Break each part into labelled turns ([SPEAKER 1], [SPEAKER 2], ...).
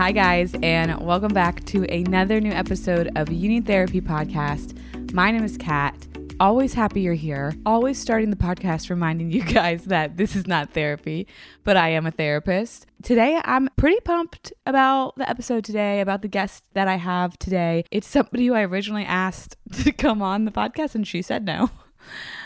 [SPEAKER 1] Hi, guys, and welcome back to another new episode of You Therapy podcast. My name is Kat. Always happy you're here. Always starting the podcast reminding you guys that this is not therapy, but I am a therapist. Today, I'm pretty pumped about the episode today, about the guest that I have today. It's somebody who I originally asked to come on the podcast, and she said no.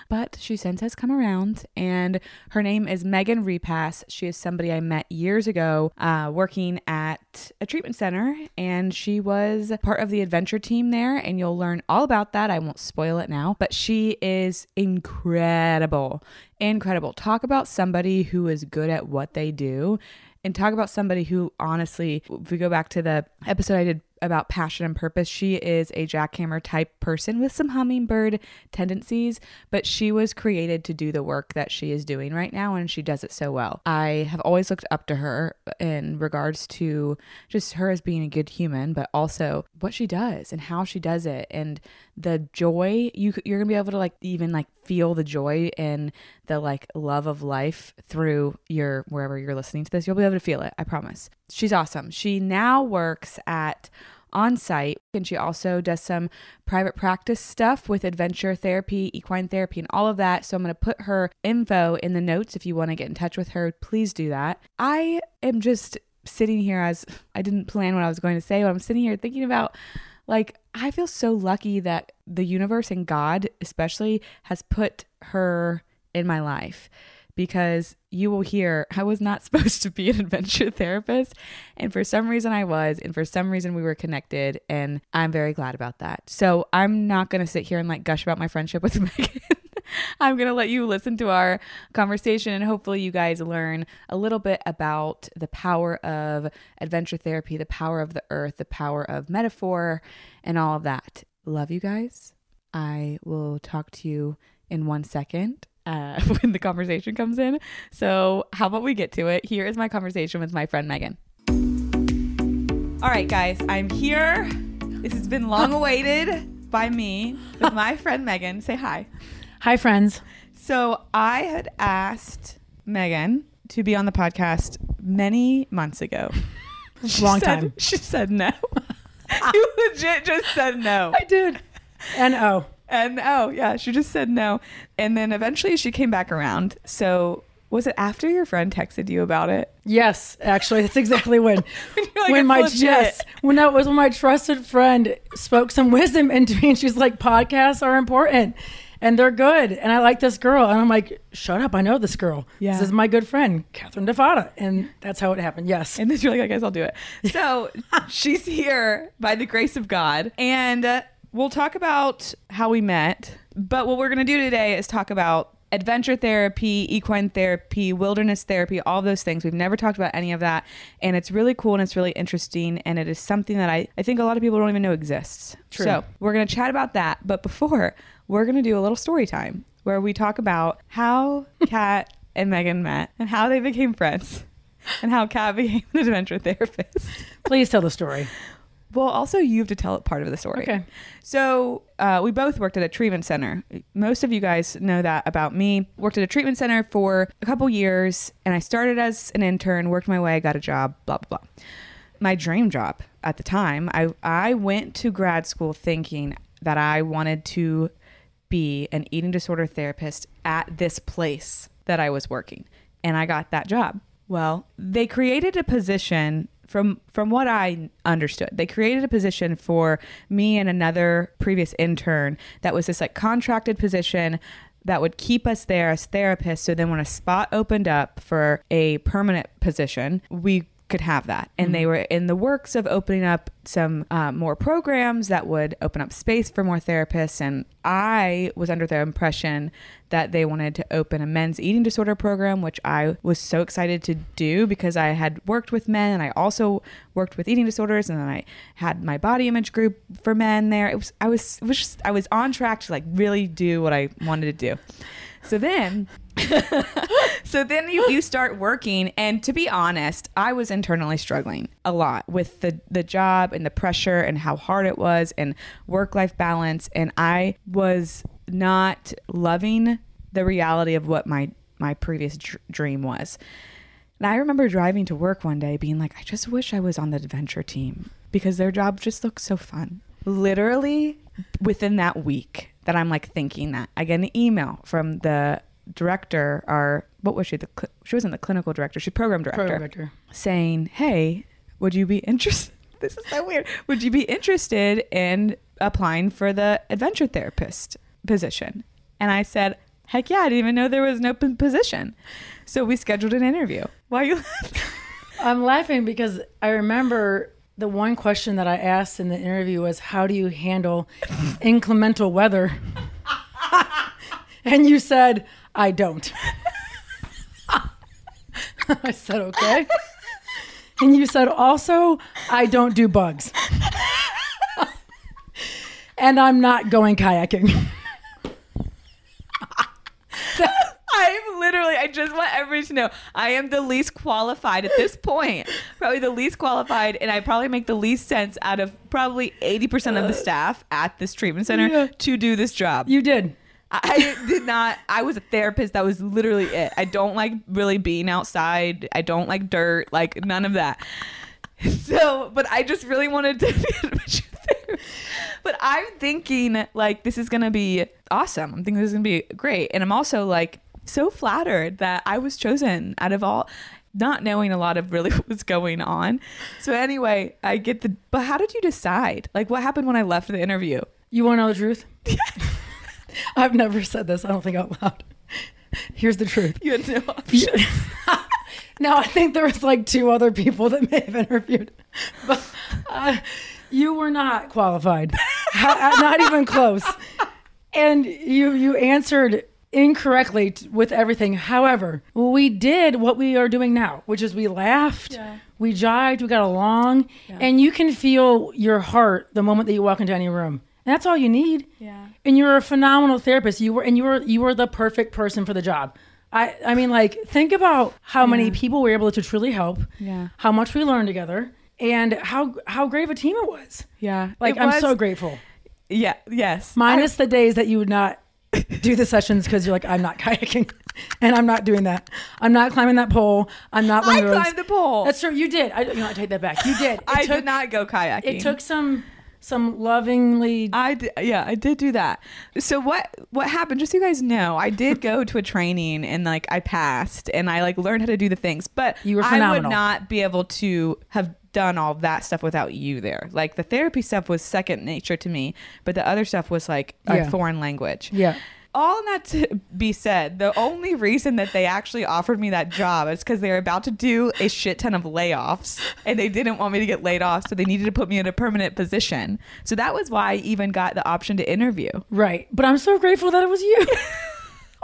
[SPEAKER 1] But she since has come around, and her name is Megan Repass. She is somebody I met years ago uh, working at a treatment center, and she was part of the adventure team there. And you'll learn all about that. I won't spoil it now, but she is incredible. Incredible. Talk about somebody who is good at what they do and talk about somebody who honestly if we go back to the episode i did about passion and purpose. She is a jackhammer type person with some hummingbird tendencies, but she was created to do the work that she is doing right now and she does it so well. I have always looked up to her in regards to just her as being a good human, but also what she does and how she does it and the joy you you're going to be able to like even like feel the joy and the like love of life through your wherever you're listening to this. You'll be able to feel it, I promise. She's awesome. She now works at Onsite. And she also does some private practice stuff with adventure therapy, equine therapy, and all of that. So I'm going to put her info in the notes if you want to get in touch with her. Please do that. I am just sitting here as I didn't plan what I was going to say, but I'm sitting here thinking about like, I feel so lucky that the universe and God, especially, has put her in my life because you will hear I was not supposed to be an adventure therapist. And for some reason I was. And for some reason we were connected. And I'm very glad about that. So I'm not going to sit here and like gush about my friendship with Megan. I'm going to let you listen to our conversation and hopefully you guys learn a little bit about the power of adventure therapy, the power of the earth, the power of metaphor, and all of that. Love you guys. I will talk to you in one second uh, when the conversation comes in. So, how about we get to it? Here is my conversation with my friend Megan. All right, guys, I'm here. This has been long awaited by me with my friend Megan. Say hi.
[SPEAKER 2] Hi, friends.
[SPEAKER 1] So, I had asked Megan to be on the podcast many months ago.
[SPEAKER 2] Long
[SPEAKER 1] said,
[SPEAKER 2] time.
[SPEAKER 1] She said no. you legit just said no.
[SPEAKER 2] I did. And oh.
[SPEAKER 1] And oh, yeah, she just said no. And then eventually she came back around. So was it after your friend texted you about it?
[SPEAKER 2] Yes, actually, that's exactly when.
[SPEAKER 1] when like,
[SPEAKER 2] when my yes, when that was when my trusted friend spoke some wisdom into me, and she's like, "Podcasts are important, and they're good, and I like this girl." And I'm like, "Shut up! I know this girl.
[SPEAKER 1] Yeah.
[SPEAKER 2] This is my good friend, Catherine DeFada." And that's how it happened. Yes.
[SPEAKER 1] And then you're like, I guess I'll do it. So she's here by the grace of God. And uh, we'll talk about how we met. But what we're going to do today is talk about adventure therapy, equine therapy, wilderness therapy, all those things. We've never talked about any of that. And it's really cool and it's really interesting. And it is something that I, I think a lot of people don't even know exists.
[SPEAKER 2] True.
[SPEAKER 1] So we're going to chat about that. But before, we're going to do a little story time where we talk about how Kat and Megan met and how they became friends and how Kat became an adventure therapist.
[SPEAKER 2] Please tell the story.
[SPEAKER 1] Well, also you have to tell part of the story.
[SPEAKER 2] Okay.
[SPEAKER 1] So uh, we both worked at a treatment center. Most of you guys know that about me. Worked at a treatment center for a couple years, and I started as an intern, worked my way, got a job, blah blah blah. My dream job at the time, I I went to grad school thinking that I wanted to be an eating disorder therapist at this place that I was working, and I got that job. Well, they created a position from from what I understood, they created a position for me and another previous intern that was this like contracted position that would keep us there as therapists. So then when a spot opened up for a permanent position, we could have that. And they were in the works of opening up some uh, more programs that would open up space for more therapists. And I was under the impression that they wanted to open a men's eating disorder program, which I was so excited to do because I had worked with men and I also worked with eating disorders. And then I had my body image group for men there. It was, I was, it was just, I was on track to like really do what I wanted to do. So then so then you, you start working and to be honest i was internally struggling a lot with the, the job and the pressure and how hard it was and work-life balance and i was not loving the reality of what my my previous dr- dream was. And i remember driving to work one day being like i just wish i was on the adventure team because their job just looks so fun. Literally within that week that i'm like thinking that i get an email from the director, our what was she? The cl- she wasn't the clinical director. She's program director.
[SPEAKER 2] Program director.
[SPEAKER 1] Saying, "Hey, would you be interested? This is so weird. Would you be interested in applying for the adventure therapist position?" And I said, "Heck yeah! I didn't even know there was an open position." So we scheduled an interview. Why are you? laughing?
[SPEAKER 2] I'm laughing because I remember the one question that I asked in the interview was, "How do you handle inclemental weather?" and you said, "I don't." I said, "Okay." And you said, "Also, I don't do bugs." and I'm not going kayaking.
[SPEAKER 1] I'm literally, I just want everybody to know I am the least qualified at this point. Probably the least qualified, and I probably make the least sense out of probably 80% of the uh, staff at this treatment center
[SPEAKER 2] Yeah.
[SPEAKER 1] to do this job.
[SPEAKER 2] You did.
[SPEAKER 1] I did not, I was a therapist. That was literally it. I don't like really being outside. I don't like dirt, like none of that. So, but I just really wanted to be an adventure therapist. But I'm thinking like this is gonna be awesome. I'm thinking this is gonna be great. And I'm also like so flattered that I was chosen out of all not knowing a lot of really what was going on. So anyway, I get the but how did you decide? Like what happened when I left the interview?
[SPEAKER 2] You want to know the truth? I've never said this. I don't think out loud. Here's the truth.
[SPEAKER 1] You had no option.
[SPEAKER 2] No, I think there was like two other people that may have interviewed, but uh, you were not qualified, not even close. And you you answered incorrectly t- with everything. However, we did what we are doing now, which is we laughed, we jived, we got along, and you can feel your heart the moment that you walk into any room. That's all you need.
[SPEAKER 1] Yeah.
[SPEAKER 2] And you're a phenomenal therapist. You were and you were you were the perfect person for the job. I I mean like think about how many people we were able to truly help.
[SPEAKER 1] Yeah.
[SPEAKER 2] How much we learned together and how how great of a team it was.
[SPEAKER 1] Yeah.
[SPEAKER 2] Like I'm
[SPEAKER 1] was-
[SPEAKER 2] so grateful.
[SPEAKER 1] Yeah, yes.
[SPEAKER 2] Minus the days that you would not do the sessions because you're like, I'm not kayaking and I'm not doing that. I'm not climbing that pole. I'm not one
[SPEAKER 1] I climbed the pole.
[SPEAKER 2] That's true. You did. I, you know, I take that back. You did. It
[SPEAKER 1] I
[SPEAKER 2] took,
[SPEAKER 1] did not go kayaking.
[SPEAKER 2] It took some some lovingly.
[SPEAKER 1] I yeah, I did do that. So what what happened? Just so you guys know, I did go to a training and like I passed and I like learned how to do the things, but
[SPEAKER 2] You were phenomenal.
[SPEAKER 1] I would not be able to have done all that stuff without you there. Like the therapy stuff was second nature to me, but the other stuff was like a foreign language.
[SPEAKER 2] Yeah.
[SPEAKER 1] All that to be said, the only reason that they actually offered me that job is because they were about to do a shit ton of layoffs and they didn't want me to get laid off. So they needed to put me in a permanent position. So that was why I even got the option to interview.
[SPEAKER 2] Right. But I'm so grateful that it was you.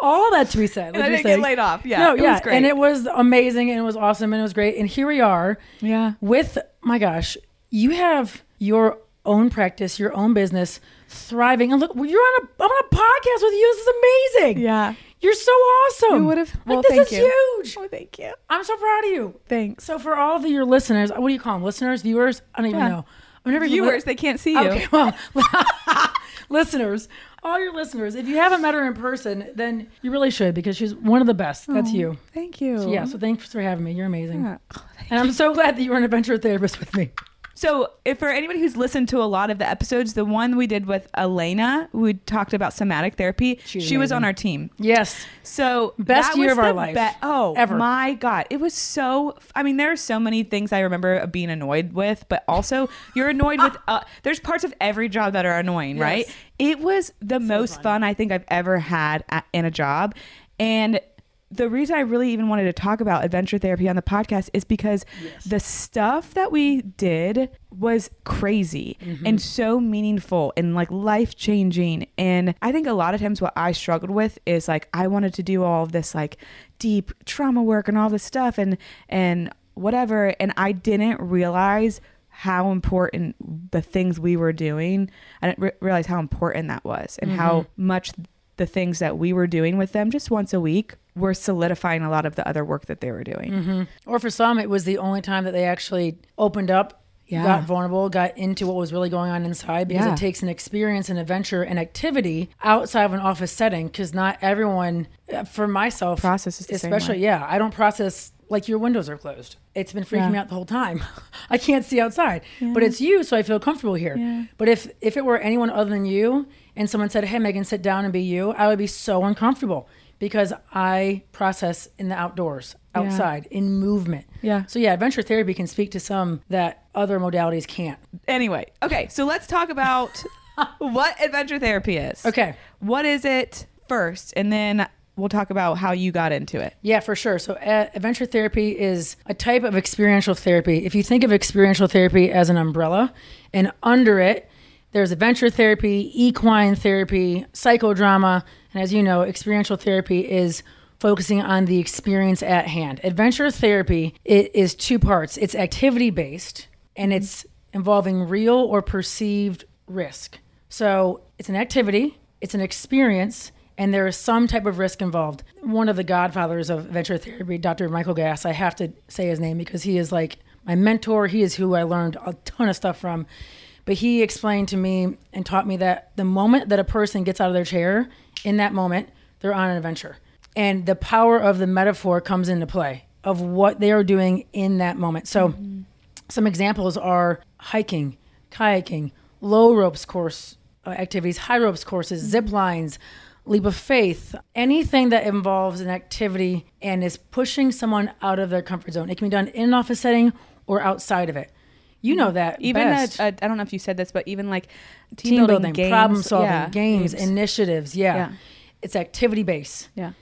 [SPEAKER 2] all that to be said.
[SPEAKER 1] And
[SPEAKER 2] let's
[SPEAKER 1] I didn't get laid off. Yeah,
[SPEAKER 2] no,
[SPEAKER 1] it
[SPEAKER 2] yeah,
[SPEAKER 1] was great.
[SPEAKER 2] and it was amazing, and it was awesome, and it was great. And here we are.
[SPEAKER 1] Yeah.
[SPEAKER 2] With my gosh, you have your own practice, your own business, thriving, and look, you're on a I'm on a podcast with you. This is amazing.
[SPEAKER 1] Yeah.
[SPEAKER 2] You're so awesome.
[SPEAKER 1] You would have.
[SPEAKER 2] Like,
[SPEAKER 1] Well,
[SPEAKER 2] this
[SPEAKER 1] thank
[SPEAKER 2] is
[SPEAKER 1] you.
[SPEAKER 2] huge.
[SPEAKER 1] Oh, thank you.
[SPEAKER 2] I'm so proud of you.
[SPEAKER 1] Thanks.
[SPEAKER 2] So for all of your listeners, what do you call them? Listeners, viewers? I don't even
[SPEAKER 1] Yeah.
[SPEAKER 2] know. I've never
[SPEAKER 1] Viewers,
[SPEAKER 2] li-
[SPEAKER 1] they can't see you.
[SPEAKER 2] Okay, well, listeners, all your listeners, if you haven't met her in person, then you really should because she's one of the best. That's you.
[SPEAKER 1] Thank you.
[SPEAKER 2] So, yeah, so thanks for having me. You're amazing.
[SPEAKER 1] Yeah. Oh,
[SPEAKER 2] And I'm so glad that you were an adventure therapist with me.
[SPEAKER 1] So, if for anybody who's listened to a lot of the episodes, the one we did with Elena, who talked about somatic therapy,
[SPEAKER 2] She's
[SPEAKER 1] she was on our team.
[SPEAKER 2] Yes.
[SPEAKER 1] So
[SPEAKER 2] Best year of our life.
[SPEAKER 1] be- oh,
[SPEAKER 2] Ever.
[SPEAKER 1] my god, it was so. I mean, there are so many things I remember being annoyed with, but also you're annoyed with. Uh, there's parts of every job that are annoying,
[SPEAKER 2] Yes.
[SPEAKER 1] right? It was the most fun. I think I've ever had at, in a job, and. The reason I really even wanted to talk about adventure therapy on the podcast is because the stuff that we did was crazy
[SPEAKER 2] Mm-hmm.
[SPEAKER 1] and so meaningful and like life changing. And I think a lot of times what I struggled with is like I wanted to do all of this like deep trauma work and all this stuff and and whatever, and I didn't realize how important the things we were doing. I didn't re- realize how important that was and how
[SPEAKER 2] Mm-hmm.
[SPEAKER 1] much the things that we were doing with them just once a week were solidifying a lot of the other work that they were doing.
[SPEAKER 2] Mm-hmm. Or for some, it was the only time that they actually opened up,
[SPEAKER 1] Yeah.
[SPEAKER 2] got vulnerable, got into what was really going on inside because
[SPEAKER 1] Yeah.
[SPEAKER 2] it takes an experience, an adventure, an activity outside of an office setting because not everyone, for myself,
[SPEAKER 1] Processes the same
[SPEAKER 2] especially, yeah, I don't process like your windows are closed. It's been freaking
[SPEAKER 1] Yeah.
[SPEAKER 2] me out the whole time. I can't see outside, but it's you, so I feel comfortable here. But if if it were anyone other than you, and someone said, "Hey, Megan, sit down and be you," I would be so uncomfortable because I process in the outdoors,
[SPEAKER 1] Yeah.
[SPEAKER 2] outside, in movement.
[SPEAKER 1] Yeah.
[SPEAKER 2] So yeah, adventure therapy can speak to some that other modalities can't.
[SPEAKER 1] Anyway, okay, so let's talk about what adventure therapy is.
[SPEAKER 2] Okay.
[SPEAKER 1] What is it first? And then we'll talk about how you got into it.
[SPEAKER 2] Yeah, for sure. So, uh, adventure therapy is a type of experiential therapy. If you think of experiential therapy as an umbrella, and under it, there's adventure therapy, equine therapy, psychodrama, and as you know, experiential therapy is focusing on the experience at hand. Adventure therapy it is two parts. It's activity based, and it's involving real or perceived risk. So, it's an activity, it's an experience, and there is some type of risk involved. One of the godfathers of adventure therapy, Dr. Michael Gass, I have to say his name because he is like my mentor. He is who I learned a ton of stuff from. But he explained to me and taught me that the moment that a person gets out of their chair, in that moment, they're on an adventure. And the power of the metaphor comes into play of what they are doing in that moment. So, some examples are hiking, kayaking, low ropes course uh, activities, high ropes courses, zip lines, leap of faith, anything that involves an activity and is pushing someone out of their comfort zone. It can be done in an office setting or outside of it. You know mm-hmm. that
[SPEAKER 1] Even. I uh, I don't know if you said this, but even like team,
[SPEAKER 2] team
[SPEAKER 1] building,
[SPEAKER 2] building,
[SPEAKER 1] games,
[SPEAKER 2] problem solving,
[SPEAKER 1] yeah,
[SPEAKER 2] games, initiatives. Yeah.
[SPEAKER 1] Yeah.
[SPEAKER 2] It's activity based.
[SPEAKER 1] yeah.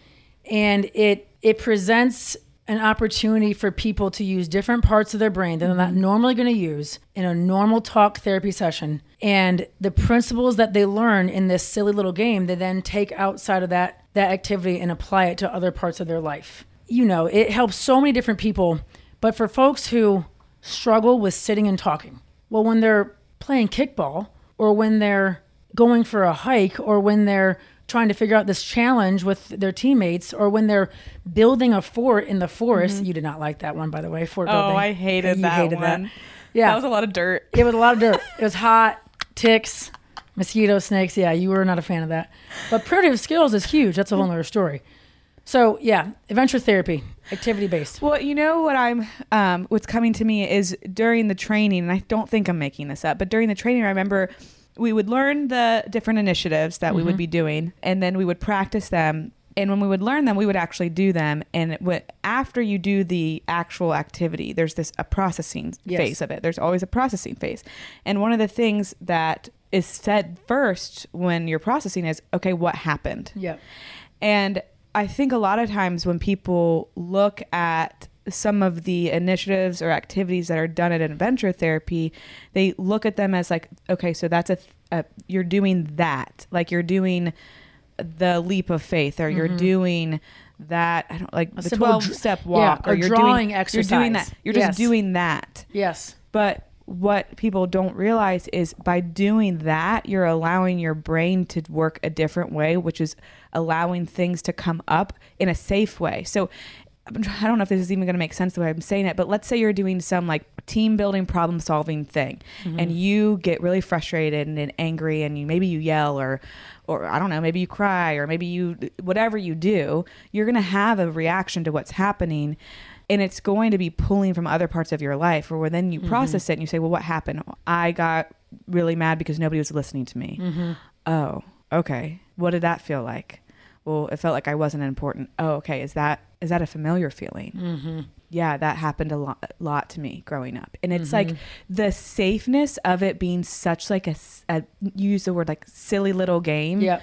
[SPEAKER 2] and it it presents an opportunity for people to use different parts of their brain that they're not mm-hmm. normally going to use in a normal talk therapy session and the principles that they learn in this silly little game they then take outside of that that activity and apply it to other parts of their life you know it helps so many different people but for folks who struggle with sitting and talking well when they're playing kickball or when they're going for a hike or when they're trying to figure out this challenge with their teammates or when they're building a fort in the forest. You did not like that one, by the way. Fort building.
[SPEAKER 1] Mm-hmm. Oh, I hated
[SPEAKER 2] You
[SPEAKER 1] that
[SPEAKER 2] hated
[SPEAKER 1] one.
[SPEAKER 2] Yeah.
[SPEAKER 1] That was a lot of dirt.
[SPEAKER 2] It was a lot of dirt. It was hot, ticks, mosquito, snakes. Yeah, you were not a fan of that. But primitive skills is huge. That's a whole other story. So yeah, adventure therapy, activity based.
[SPEAKER 1] Well, you know what I'm um what's coming to me is during the training and I don't think I'm making this up, but during the training I remember we would learn the different initiatives that we would be doing and then we would practice them and when we would learn them we would actually do them and after you do the actual activity there's this a processing
[SPEAKER 2] Yes.
[SPEAKER 1] phase of it there's always a processing phase and one of the things that is said first when you're processing is okay what happened
[SPEAKER 2] Yep.
[SPEAKER 1] and I think a lot of times when people look at some of the initiatives or activities that are done at adventure therapy, they look at them as like, okay, so that's a, a you're doing that, like you're doing the leap of faith or you're mm-hmm. doing that I don't like the 12
[SPEAKER 2] dr-
[SPEAKER 1] step
[SPEAKER 2] yeah,
[SPEAKER 1] walk
[SPEAKER 2] or
[SPEAKER 1] you're
[SPEAKER 2] drawing
[SPEAKER 1] doing You're doing that. You're just
[SPEAKER 2] Yes.
[SPEAKER 1] doing that.
[SPEAKER 2] Yes.
[SPEAKER 1] But what people don't realize is by doing that, you're allowing your brain to work a different way, which is allowing things to come up in a safe way. So I don't know if this is even going to make sense the way I'm saying it, but let's say you're doing some like team building, problem solving thing, mm-hmm. and you get really frustrated and, and angry, and you maybe you yell or, or I don't know, maybe you cry or maybe you whatever you do, you're going to have a reaction to what's happening, and it's going to be pulling from other parts of your life. Or then you mm-hmm. process it and you say, well, what happened? I got really mad because nobody was listening to me. Mm-hmm. Oh, okay. What did that feel like? Well, it felt like I wasn't important. Oh, okay. Is that is that a familiar feeling? Mm-hmm. Yeah, that happened a lot, a lot to me growing up, and it's like mm-hmm. the safeness of it being such like a, you use the word like silly little game
[SPEAKER 2] Yep.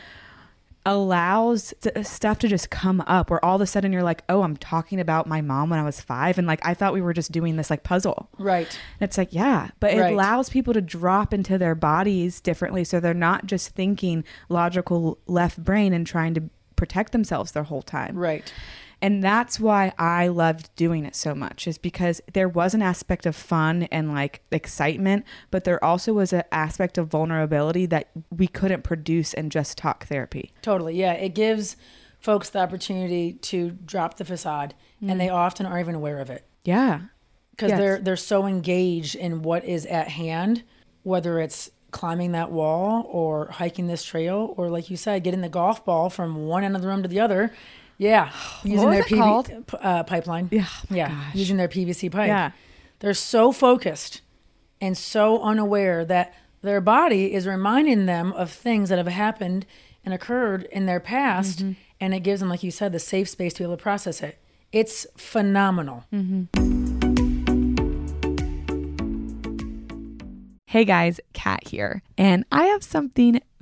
[SPEAKER 1] Allows stuff to just come up where all of a sudden you're like, oh, I'm talking about my mom when I was five, and like I thought we were just doing this like puzzle.
[SPEAKER 2] Right.
[SPEAKER 1] And it's like, yeah, but it
[SPEAKER 2] Right.
[SPEAKER 1] allows people to drop into their bodies differently. So they're not just thinking logical left brain and trying to protect themselves their whole time.
[SPEAKER 2] Right.
[SPEAKER 1] And that's why I loved doing it so much, is because there was an aspect of fun and like excitement, but there also was an aspect of vulnerability that we couldn't produce in just talk therapy.
[SPEAKER 2] Totally. Yeah. It gives folks the opportunity to drop the facade, and they mm. often aren't even aware of it
[SPEAKER 1] Yeah.
[SPEAKER 2] because
[SPEAKER 1] Yes.
[SPEAKER 2] they're they're so engaged in what is at hand, whether it's climbing that wall or hiking this trail, or like you said, getting the golf ball from one end of the room to the other. Yeah, using their
[SPEAKER 1] called?
[SPEAKER 2] uh, pipeline.
[SPEAKER 1] Yeah, oh
[SPEAKER 2] yeah,
[SPEAKER 1] gosh.
[SPEAKER 2] using their PVC pipe.
[SPEAKER 1] Yeah.
[SPEAKER 2] they're so focused and so unaware that their body is reminding them of things that have happened and occurred in their past,
[SPEAKER 1] Mm-hmm.
[SPEAKER 2] and it gives them, like you said, the safe space to be able to process it. It's phenomenal.
[SPEAKER 1] Hey guys, Kat here, and I have something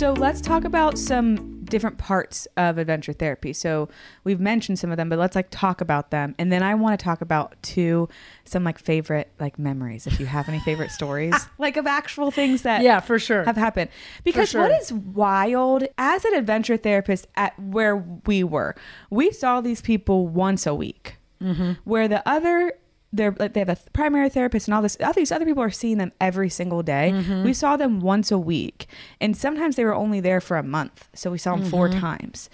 [SPEAKER 1] So let's talk about some different parts of adventure therapy. So we've mentioned some of them, but let's like talk about them. And then I want to talk about two some like favorite like memories if you have any favorite stories like of actual things that
[SPEAKER 2] Yeah, for sure.
[SPEAKER 1] have happened. Because
[SPEAKER 2] sure.
[SPEAKER 1] what is wild as an adventure therapist at where we were, we saw these people once a week.
[SPEAKER 2] Mm-hmm.
[SPEAKER 1] Where the other they're like they have a th- primary therapist and all this all these other people are seeing them every single day
[SPEAKER 2] Mm-hmm.
[SPEAKER 1] we saw them once a week and sometimes they were only there for a month so we saw them four
[SPEAKER 2] Mm-hmm.
[SPEAKER 1] times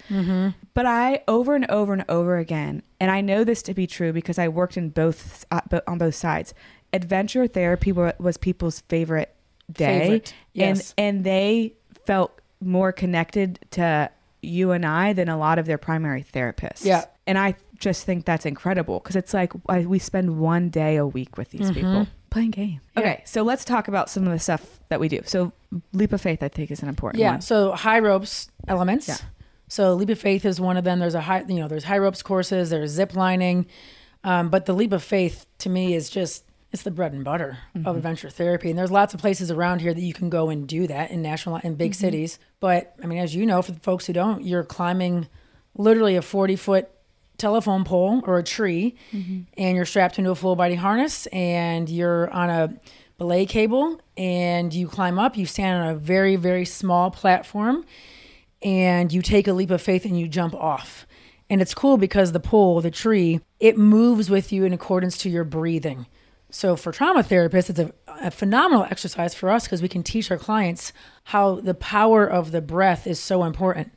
[SPEAKER 1] but i over and over and over again and i know this to be true because i worked in both uh, on both sides adventure therapy wa- was people's favorite day
[SPEAKER 2] Favorite, yes.
[SPEAKER 1] and and they felt more connected to you and i than a lot of their primary therapists
[SPEAKER 2] Yeah.
[SPEAKER 1] and i just think that's incredible because it's like I, we spend one day a week with these people playing game okay so let's talk about some of the stuff that we do so leap of faith i think is an important
[SPEAKER 2] Yeah.
[SPEAKER 1] one
[SPEAKER 2] So high ropes elements.
[SPEAKER 1] Yeah.
[SPEAKER 2] So leap of faith is one of them. There's a high, you know, there's high ropes courses. There's zip lining, um, but the leap of faith to me is just it's the bread and butter
[SPEAKER 1] Mm-hmm.
[SPEAKER 2] of adventure therapy. And there's lots of places around here that you can go and do that in national in
[SPEAKER 1] Mm-hmm.
[SPEAKER 2] big cities. But I mean, as you know, for the folks who don't, you're climbing literally a 40 foot telephone pole or a tree,
[SPEAKER 1] Mm-hmm.
[SPEAKER 2] and you're strapped into a full body harness, and you're on a belay cable, and you climb up. You stand on a very very small platform, and you take a leap of faith and you jump off. And it's cool because the pole, the tree, it moves with you in accordance to your breathing. So for trauma therapists, it's a, a phenomenal exercise for us because we can teach our clients how the power of the breath is so important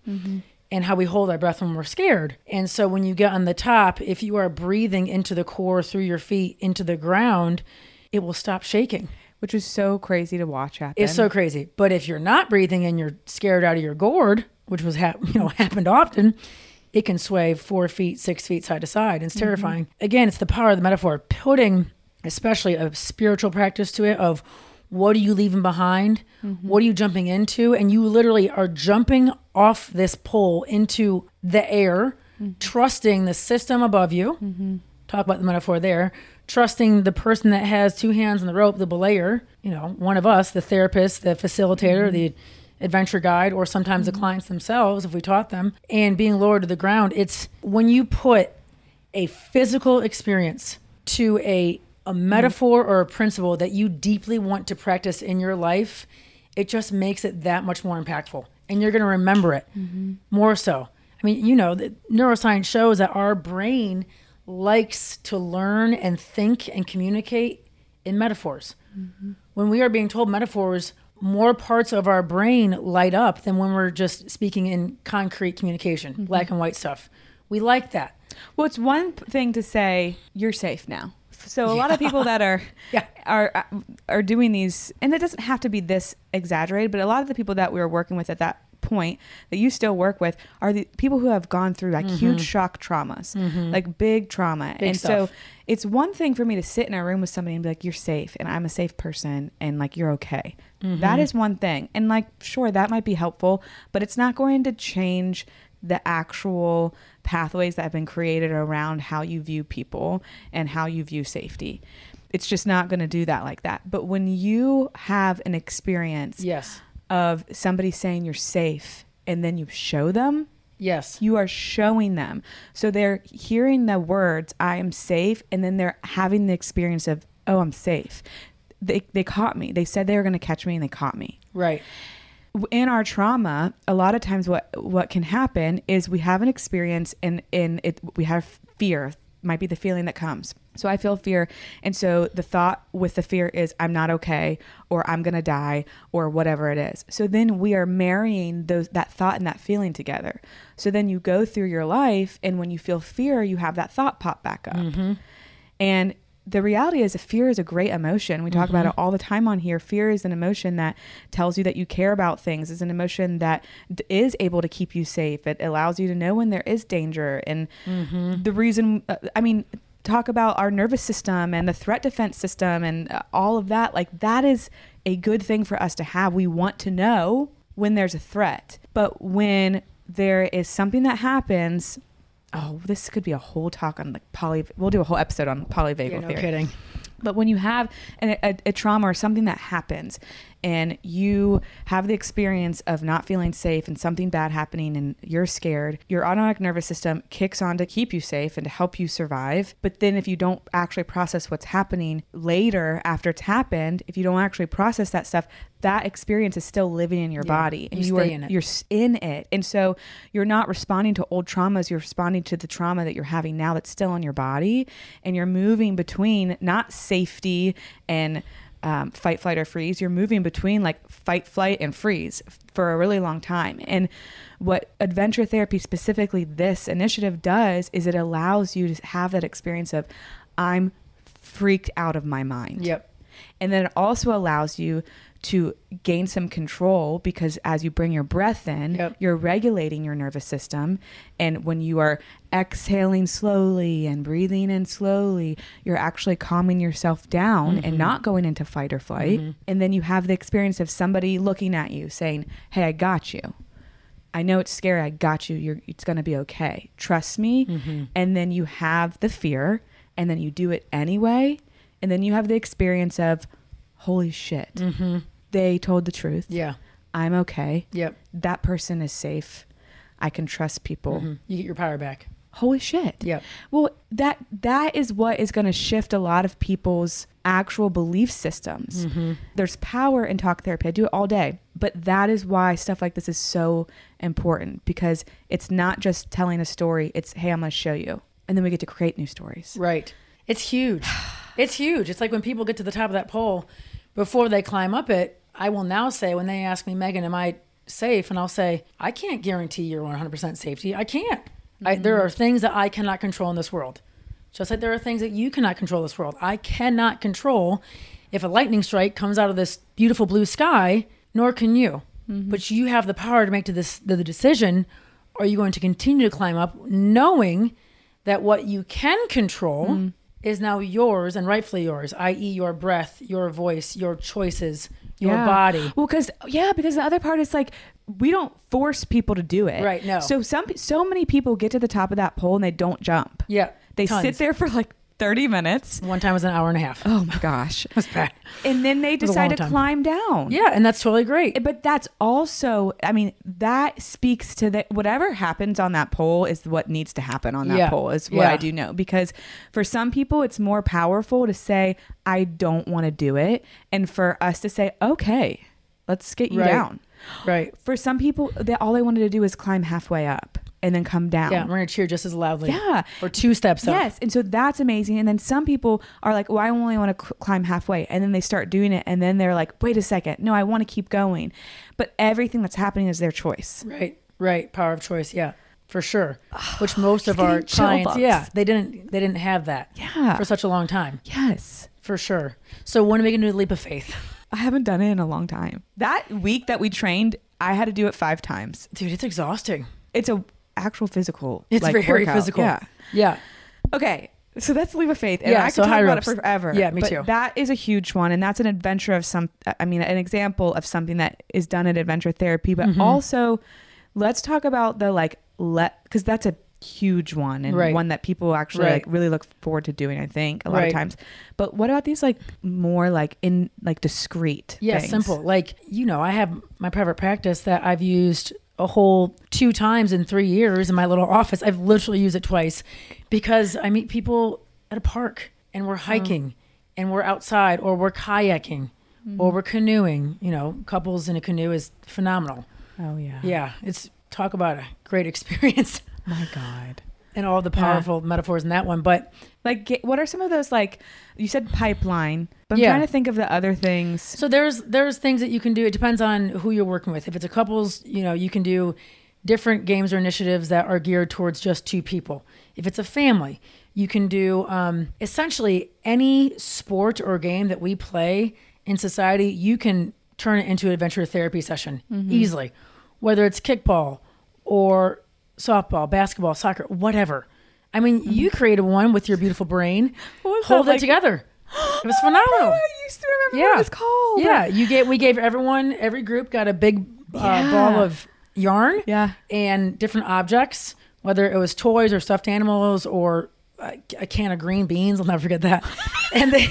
[SPEAKER 2] and how we hold our breath when we're scared. And so when you get on the top, if you are breathing into the core through your feet into the ground, it will stop shaking.
[SPEAKER 1] which is so crazy to watch happen
[SPEAKER 2] It's so crazy. But if you're not breathing and you're scared out of your gourd, which was hap- you know happened often, it can sway four feet, six feet side to side. It's mm-hmm. terrifying. Again, it's the power of the metaphor. Putting, especially a spiritual practice to it of what are you leaving behind? What are you jumping into? And you literally are jumping off this pole into the air, trusting the system above you. Talk about the metaphor there. Trusting the person that has two hands on the rope, the belayer, you know, one of us, the therapist, the facilitator, the adventure guide, or sometimes the clients themselves, if we taught them, and being lowered to the ground. It's when you put a physical experience to a a metaphor or a principle that you deeply want to practice in your life, it just makes it that much more impactful. And you're going to remember it mm-hmm. more so. I mean, you know, the neuroscience shows that our brain likes to learn and think and communicate in metaphors. Mm-hmm. When we are being told metaphors, more parts of our brain light up than when we're just speaking in concrete communication, mm-hmm. black and white stuff. We like that.
[SPEAKER 1] Well, it's one thing to say you're safe now. So a lot of people that are
[SPEAKER 2] Yeah.
[SPEAKER 1] are uh, are doing these, and it doesn't have to be this exaggerated, but a lot of the people that we were working with at that point that you still work with are the people who have gone through like huge mm-hmm. shock traumas, mm-hmm. like big trauma, and so it's one thing for me to sit in a room with somebody and be like, "You're safe," and I'm a safe person, and like you're okay. That mm-hmm. is one thing, and like sure that might be helpful, but it's not going to change the actual pathways that have been created around how you view people and how you view safety. It's just not going to do that like that. But when you have an experience
[SPEAKER 2] Yes.
[SPEAKER 1] of somebody saying you're safe and then you show them,
[SPEAKER 2] Yes.
[SPEAKER 1] you are showing them. So they're hearing the words, I am safe, and then they're having the experience of, oh, I'm safe. They, they caught me. They said they were going to catch me and they caught me
[SPEAKER 2] Right.
[SPEAKER 1] In our trauma a lot of times what what can happen is we have an experience and in it we have fear. Might be the feeling that comes. So i feel fear. And so the thought with the fear is i'm not okay or i'm going to die or whatever it is. So then we are marrying those that thought and that feeling together. So then you go through your life and when you feel fear you have that thought pop back up. Mm-hmm. And the reality is fear is a great emotion. We talk about it all the time on here. Fear is an emotion that tells you that you care about things. It's an emotion that d- is able to keep you safe. It allows you to know when there is danger. And the reason, uh, I mean, talk about our nervous system and the threat defense system and uh, all of that. Like that is a good thing for us to have. We want to know when there's a threat. But when there is something that happens, oh, this could be a whole talk on like poly. We'll do a whole episode on polyvagal
[SPEAKER 2] Yeah, no
[SPEAKER 1] theory.
[SPEAKER 2] kidding.
[SPEAKER 1] But when you have an, a, a trauma or something that happens and you have the experience of not feeling safe and something bad happening and you're scared, your autonomic nervous system kicks on to keep you safe and to help you survive. But then if you don't actually process what's happening later after it's happened, if you don't actually process that stuff, that experience is still living in your
[SPEAKER 2] Yeah,
[SPEAKER 1] body and
[SPEAKER 2] you
[SPEAKER 1] you, are
[SPEAKER 2] in it.
[SPEAKER 1] you're in it. And so you're not responding to old traumas, you're responding to the trauma that you're having now that's still in your body. And you're moving between not safety and um, fight, flight, or freeze. You're moving between like fight, flight, and freeze for a really long time. And what adventure therapy, specifically this initiative, does is it allows you to have that experience of, I'm freaked out of my mind.
[SPEAKER 2] Yep.
[SPEAKER 1] And then it also allows you to gain some control because as you bring your breath in,
[SPEAKER 2] Yep.
[SPEAKER 1] you're regulating your nervous system. And when you are exhaling slowly and breathing in slowly, you're actually calming yourself down and mm-hmm. not going into fight or flight. Mm-hmm. And then you have the experience of somebody looking at you saying, Hey, I got you. I know it's scary. I got you. You're, it's going to be okay. Trust me. Mm-hmm. And then you have the fear, and then you do it anyway. And then you have the experience of, holy shit, they told the truth.
[SPEAKER 2] Yeah.
[SPEAKER 1] I'm okay.
[SPEAKER 2] Yep.
[SPEAKER 1] That person is safe. I can trust people. Mm-hmm.
[SPEAKER 2] You get your power back.
[SPEAKER 1] Holy shit.
[SPEAKER 2] Yep.
[SPEAKER 1] Well, that that is what is going to shift a lot of people's actual belief systems. Mm-hmm. There's power in talk therapy. I do it all day. But that is why stuff like this is so important because it's not just telling a story, it's hey, I'm going to show you. And then we get to create new stories.
[SPEAKER 2] Right. It's huge. It's huge. It's like when people get to the top of that pole, before they climb up it, I will now say, when they ask me, Megan, am I safe? And I'll say, I can't guarantee your 100% safety. I can't. I, there are things that I cannot control in this world. Just like there are things that you cannot control in this world. I cannot control if a lightning strike comes out of this beautiful blue sky, nor can you. Mm-hmm. But you have the power to make to this the, the decision. Are you going to continue to climb up, knowing that what you can control mm-hmm. is now yours and rightfully yours, i.e., your breath, your voice, your choices, your
[SPEAKER 1] Yeah.
[SPEAKER 2] body.
[SPEAKER 1] Well, because yeah, because the other part is like we don't force people to do it.
[SPEAKER 2] Right, no.
[SPEAKER 1] So some so many people get to the top of that pole and they don't jump.
[SPEAKER 2] Yeah,
[SPEAKER 1] They
[SPEAKER 2] tons.
[SPEAKER 1] sit there for like thirty minutes.
[SPEAKER 2] One time was an hour and a half.
[SPEAKER 1] Oh my gosh.
[SPEAKER 2] That's bad.
[SPEAKER 1] And then they decide to
[SPEAKER 2] time.
[SPEAKER 1] climb down.
[SPEAKER 2] Yeah, and that's totally great.
[SPEAKER 1] But that's also, I mean, that speaks to that whatever happens on that pole is what needs to happen on that
[SPEAKER 2] Yeah.
[SPEAKER 1] pole, is what
[SPEAKER 2] Yeah.
[SPEAKER 1] I do know. Because for some people, it's more powerful to say, I don't want to do it. And for us to say, okay, let's get you
[SPEAKER 2] Right.
[SPEAKER 1] down.
[SPEAKER 2] Right.
[SPEAKER 1] For some people, they, all they wanted to do is climb halfway up and then come down.
[SPEAKER 2] Yeah, we're gonna cheer just as loudly.
[SPEAKER 1] Yeah.
[SPEAKER 2] Or two steps up.
[SPEAKER 1] Yes, and so that's amazing. And then some people are like, "Well, I only want to cl- climb halfway," and then they start doing it, and then they're like, "Wait a second, no, I want to keep going." But everything that's happening is their choice.
[SPEAKER 2] Right. Right. Power of choice. Yeah. For sure. Ah, Which most of our clients, yeah, they didn't they didn't have that.
[SPEAKER 1] Yeah.
[SPEAKER 2] For such a long time.
[SPEAKER 1] Yes,
[SPEAKER 2] For sure. So when are we gonna do the leap of faith?
[SPEAKER 1] I haven't done it in a long time. That week that we trained, I had to do it five times.
[SPEAKER 2] Dude, it's exhausting.
[SPEAKER 1] It's a actual physical.
[SPEAKER 2] It's
[SPEAKER 1] like,
[SPEAKER 2] very
[SPEAKER 1] workout.
[SPEAKER 2] physical.
[SPEAKER 1] Yeah.
[SPEAKER 2] Yeah.
[SPEAKER 1] Okay. So that's leap of faith. And
[SPEAKER 2] Yeah,
[SPEAKER 1] I
[SPEAKER 2] so
[SPEAKER 1] could talk about
[SPEAKER 2] ropes.
[SPEAKER 1] it forever.
[SPEAKER 2] Yeah, me
[SPEAKER 1] but
[SPEAKER 2] too.
[SPEAKER 1] That is a huge one. And that's an adventure of some, I mean, an example of something that is done at adventure therapy. But
[SPEAKER 2] Mm-hmm.
[SPEAKER 1] also, let's talk about the like, let, because that's a huge one and
[SPEAKER 2] Right.
[SPEAKER 1] one that people actually
[SPEAKER 2] Right.
[SPEAKER 1] like really look forward to doing, I think, a lot
[SPEAKER 2] Right.
[SPEAKER 1] of times. But what about these like more like in like discreet?
[SPEAKER 2] Yeah,
[SPEAKER 1] things?
[SPEAKER 2] simple. Like, you know, I have my private practice that I've used a whole two times in three years in my little office. I've literally used it twice because I meet people at a park and we're mm. hiking and we're outside or we're kayaking or mm-hmm. we're canoeing. You know, couples in a canoe is phenomenal.
[SPEAKER 1] Oh, yeah.
[SPEAKER 2] Yeah, it's talk about a great experience
[SPEAKER 1] My God.
[SPEAKER 2] And all the powerful metaphors in that one. But
[SPEAKER 1] Like, what are some of those like, you said pipeline, but I'm
[SPEAKER 2] Yeah.
[SPEAKER 1] trying to think of the other things.
[SPEAKER 2] So there's there's things that you can do. It depends on who you're working with. If it's a couples, you know, you can do different games or initiatives that are geared towards just two people. If it's a family, you can do um, essentially any sport or game that we play in society, you can turn it into an adventure therapy session
[SPEAKER 1] Mhm.
[SPEAKER 2] easily, whether it's kickball or softball, basketball, soccer, whatever. I mean, you created one with your beautiful brain.
[SPEAKER 1] was
[SPEAKER 2] Hold
[SPEAKER 1] that
[SPEAKER 2] it
[SPEAKER 1] like?
[SPEAKER 2] together. It was phenomenal.
[SPEAKER 1] I used to remember what it was called.
[SPEAKER 2] Yeah, you gave we gave everyone every group got a big uh,
[SPEAKER 1] Yeah.
[SPEAKER 2] ball of yarn.
[SPEAKER 1] Yeah.
[SPEAKER 2] and different objects, whether it was toys or stuffed animals or a, a can of green beans. I'll never forget that. and they,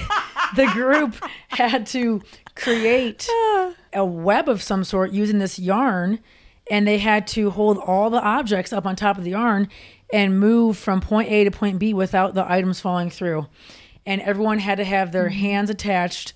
[SPEAKER 2] the group had to create a web of some sort using this yarn, and they had to hold all the objects up on top of the yarn and move from point A to point B without the items falling through. And everyone had to have their mm-hmm. hands attached.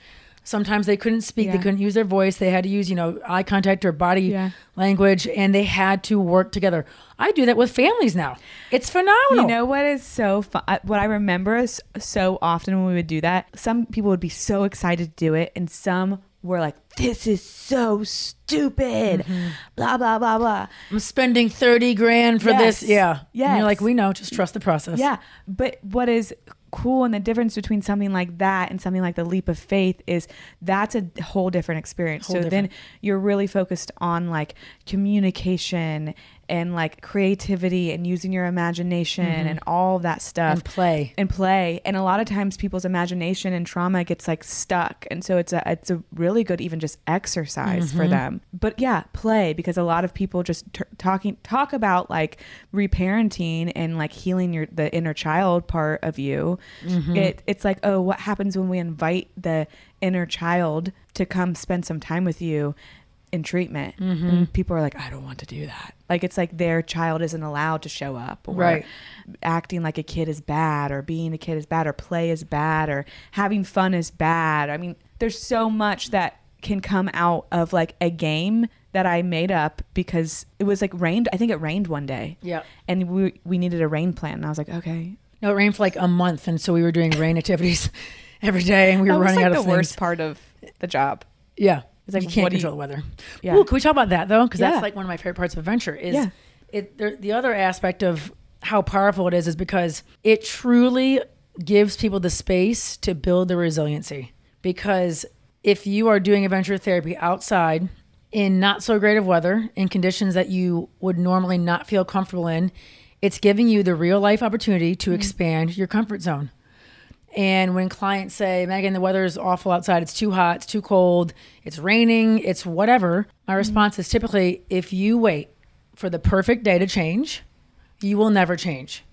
[SPEAKER 2] Sometimes they couldn't speak, they couldn't use their voice. They had to use, you know, eye contact or body language, and they had to work together. I do that with families now. It's phenomenal.
[SPEAKER 1] You know what is so fun? What I remember is so often when we would do that, some people would be so excited to do it, and some were like, "This is so stupid." Mm-hmm. Blah blah blah blah.
[SPEAKER 2] I'm spending thirty grand for this.
[SPEAKER 1] Yes.
[SPEAKER 2] Yeah. And
[SPEAKER 1] Yes.
[SPEAKER 2] you're like, we know, just trust the process.
[SPEAKER 1] Yeah. But what is cool and the difference between something like that and something like the leap of faith is that's a whole different experience.
[SPEAKER 2] Whole
[SPEAKER 1] so
[SPEAKER 2] different.
[SPEAKER 1] then you're really focused on like communication and like creativity and using your imagination
[SPEAKER 2] Mhm.
[SPEAKER 1] and all that stuff
[SPEAKER 2] And play.
[SPEAKER 1] and play and a lot of times people's imagination and trauma gets like stuck and so it's a it's a really good even just exercise for
[SPEAKER 2] Mhm.
[SPEAKER 1] them but yeah play because a lot of people just t- talking talk about like reparenting and like healing your the inner child part of you
[SPEAKER 2] Mhm.
[SPEAKER 1] it it's like oh what happens when we invite the inner child to come spend some time with you in treatment
[SPEAKER 2] Mhm.
[SPEAKER 1] and people are like i don't want to do that. Like it's like their child isn't allowed to show up or
[SPEAKER 2] Right.
[SPEAKER 1] acting like a kid is bad or being a kid is bad or play is bad or having fun is bad. I mean there's so much that can come out of like a game that i made up because it was like rained i think it rained one day.
[SPEAKER 2] Yeah.
[SPEAKER 1] and we we needed a rain plan and i was like okay.
[SPEAKER 2] No, it rained for like a month, and so we were doing rain activities every day, and we were running
[SPEAKER 1] like,
[SPEAKER 2] out of
[SPEAKER 1] the worst part of the job.
[SPEAKER 2] Yeah,
[SPEAKER 1] It's like,
[SPEAKER 2] you can't
[SPEAKER 1] what do you-
[SPEAKER 2] control the weather.
[SPEAKER 1] Yeah.
[SPEAKER 2] Ooh, can we talk about that though? Because
[SPEAKER 1] Yeah.
[SPEAKER 2] that's like one of my favorite parts of adventure. Is
[SPEAKER 1] Yeah.
[SPEAKER 2] it there, the other aspect of how powerful it is is because it truly gives people the space to build their resiliency. Because if you are doing adventure therapy outside in not so great of weather, in conditions that you would normally not feel comfortable in, it's giving you the real life opportunity to mm-hmm. expand your comfort zone. And when clients say, Megan, the weather is awful outside, it's too hot, it's too cold, it's raining, it's whatever, my response is typically if you wait for the perfect day to change, you will never change.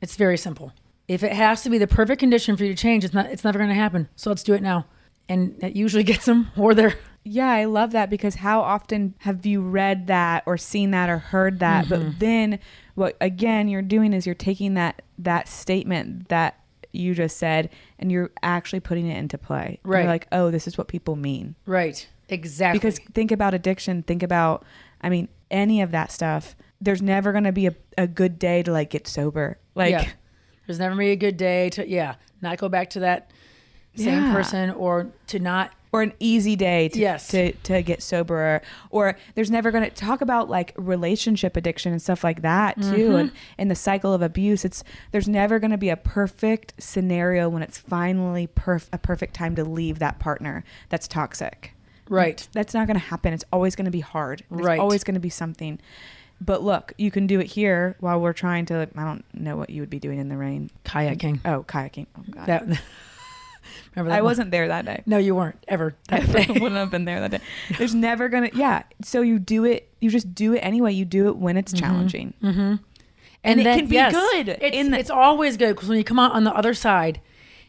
[SPEAKER 2] It's very simple. If it has to be the perfect condition for you to change, it's not it's never gonna happen. So let's do it now. And that usually gets them or they're
[SPEAKER 1] Yeah, I love that because how often have you read that or seen that or heard that?
[SPEAKER 2] Mhm.
[SPEAKER 1] But then what again you're doing is you're taking that that statement that you just said and you're actually putting it into play.
[SPEAKER 2] Right.
[SPEAKER 1] You're like, "Oh, this is what people mean."
[SPEAKER 2] right. Exactly.
[SPEAKER 1] Because think about addiction, think about I mean, any of that stuff. There's never going to be a, a good day to like get sober. Like
[SPEAKER 2] yeah. there's never gonna be a good day to yeah, not go back to that same
[SPEAKER 1] Yeah.
[SPEAKER 2] person or to not
[SPEAKER 1] or an easy day to,
[SPEAKER 2] Yes.
[SPEAKER 1] to, to get sober or there's never going to talk about like relationship addiction and stuff like that too
[SPEAKER 2] Mhm.
[SPEAKER 1] and, and the cycle of abuse it's there's never going to be a perfect scenario when it's finally perf- a perfect time to leave that partner that's toxic
[SPEAKER 2] Right.
[SPEAKER 1] that's not going to happen it's always going to be hard there's
[SPEAKER 2] Right.
[SPEAKER 1] always going to be something but look you can do it here while we're trying to i don't know what you would be doing in the rain
[SPEAKER 2] kayaking.
[SPEAKER 1] oh kayaking oh god
[SPEAKER 2] That remember that
[SPEAKER 1] I
[SPEAKER 2] one?
[SPEAKER 1] wasn't there that day.
[SPEAKER 2] No, you weren't ever.
[SPEAKER 1] I
[SPEAKER 2] That day.
[SPEAKER 1] wouldn't have been there that day. There's never gonna, yeah. So you do it, you just do it anyway. You do it when it's challenging,
[SPEAKER 2] Mm-hmm.
[SPEAKER 1] and, it
[SPEAKER 2] then-
[SPEAKER 1] can be
[SPEAKER 2] yes,
[SPEAKER 1] good.
[SPEAKER 2] It's,
[SPEAKER 1] the,
[SPEAKER 2] it's always good because when you come out on the other side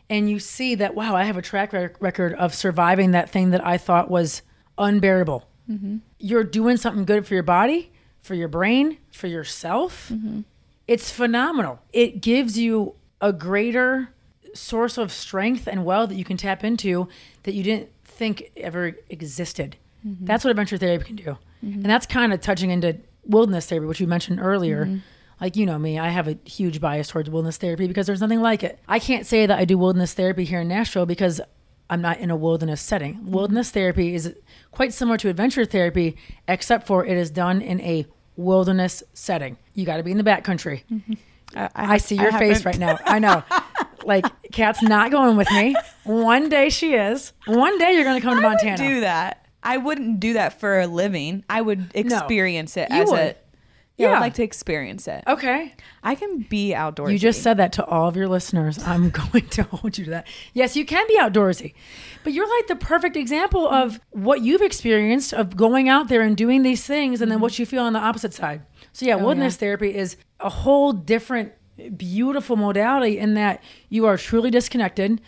[SPEAKER 2] and you see that, wow, I have a track rec- record of surviving that thing that I thought was unbearable.
[SPEAKER 1] Mm-hmm.
[SPEAKER 2] You're doing something good for your body, for your brain, for yourself.
[SPEAKER 1] Mm-hmm.
[SPEAKER 2] It's phenomenal. It gives you a greater source of strength and wealth that you can tap into that you didn't think ever existed.
[SPEAKER 1] Mhm.
[SPEAKER 2] That's what adventure therapy can do.
[SPEAKER 1] Mhm.
[SPEAKER 2] And that's kind of touching into wilderness therapy, which you mentioned earlier.
[SPEAKER 1] Mhm.
[SPEAKER 2] Like, you know me, I have a huge bias towards wilderness therapy because there's nothing like it. I can't say that I do wilderness therapy here in Nashville because I'm not in a wilderness setting. Wilderness therapy is quite similar to adventure therapy, except for it is done in a wilderness setting. You got to be in the backcountry.
[SPEAKER 1] I,
[SPEAKER 2] I, see your face right now. I know. like, Kat's not going with me. One day she is. One day you're going to come to
[SPEAKER 1] I
[SPEAKER 2] Montana.
[SPEAKER 1] do that. I wouldn't do that for a living. I would experience it
[SPEAKER 2] You
[SPEAKER 1] as
[SPEAKER 2] would.
[SPEAKER 1] a. Yeah,
[SPEAKER 2] Yeah.
[SPEAKER 1] I'd like to experience it.
[SPEAKER 2] Okay.
[SPEAKER 1] I can be outdoorsy.
[SPEAKER 2] You just said that to all of your listeners. I'm going to hold you to that. Yes, you can be outdoorsy, but you're like the perfect example of what you've experienced of going out there and doing these things and then mm-hmm. what you feel on the opposite side. So, yeah, wilderness therapy is a whole different, beautiful modality in that you are truly disconnected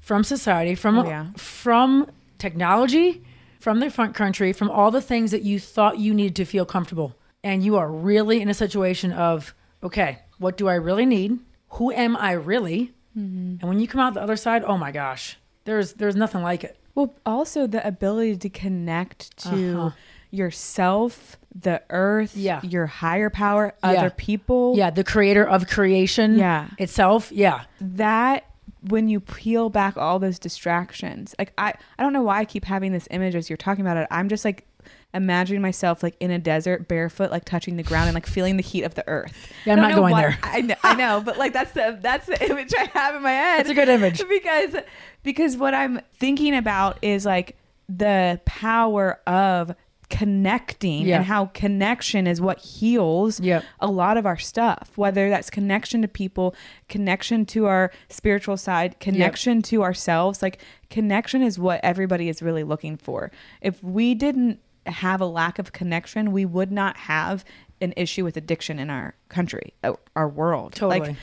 [SPEAKER 2] from society, from,
[SPEAKER 1] Oh, yeah.
[SPEAKER 2] from technology, from the front country, from all the things that you thought you needed to feel comfortable. And you are really in a situation of, okay, what do I really need? Who am I really? And when you come out the other side, oh my gosh, there's there's nothing like it.
[SPEAKER 1] Well, also the ability to connect to
[SPEAKER 2] Uh-huh.
[SPEAKER 1] yourself, the earth,
[SPEAKER 2] Yeah.
[SPEAKER 1] your higher power,
[SPEAKER 2] Yeah.
[SPEAKER 1] other people.
[SPEAKER 2] Yeah, the creator of creation
[SPEAKER 1] Yeah.
[SPEAKER 2] itself. Yeah.
[SPEAKER 1] That when you peel back all those distractions. Like I I don't know why I keep having this image as you're talking about it. I'm just like imagining myself like in a desert barefoot like touching the ground and like feeling the heat of the earth.
[SPEAKER 2] Yeah, I'm not going
[SPEAKER 1] why-
[SPEAKER 2] there.
[SPEAKER 1] I know, I know, but like that's the that's the image I have in my head.
[SPEAKER 2] It's a good image.
[SPEAKER 1] because because what I'm thinking about is like the power of connecting
[SPEAKER 2] Yeah.
[SPEAKER 1] and how connection is what heals
[SPEAKER 2] Yep.
[SPEAKER 1] a lot of our stuff whether that's connection to people connection to our spiritual side connection to ourselves like connection is what everybody is really looking for if we didn't have a lack of connection we would not have an issue with addiction in our country uh, our world
[SPEAKER 2] Totally.
[SPEAKER 1] like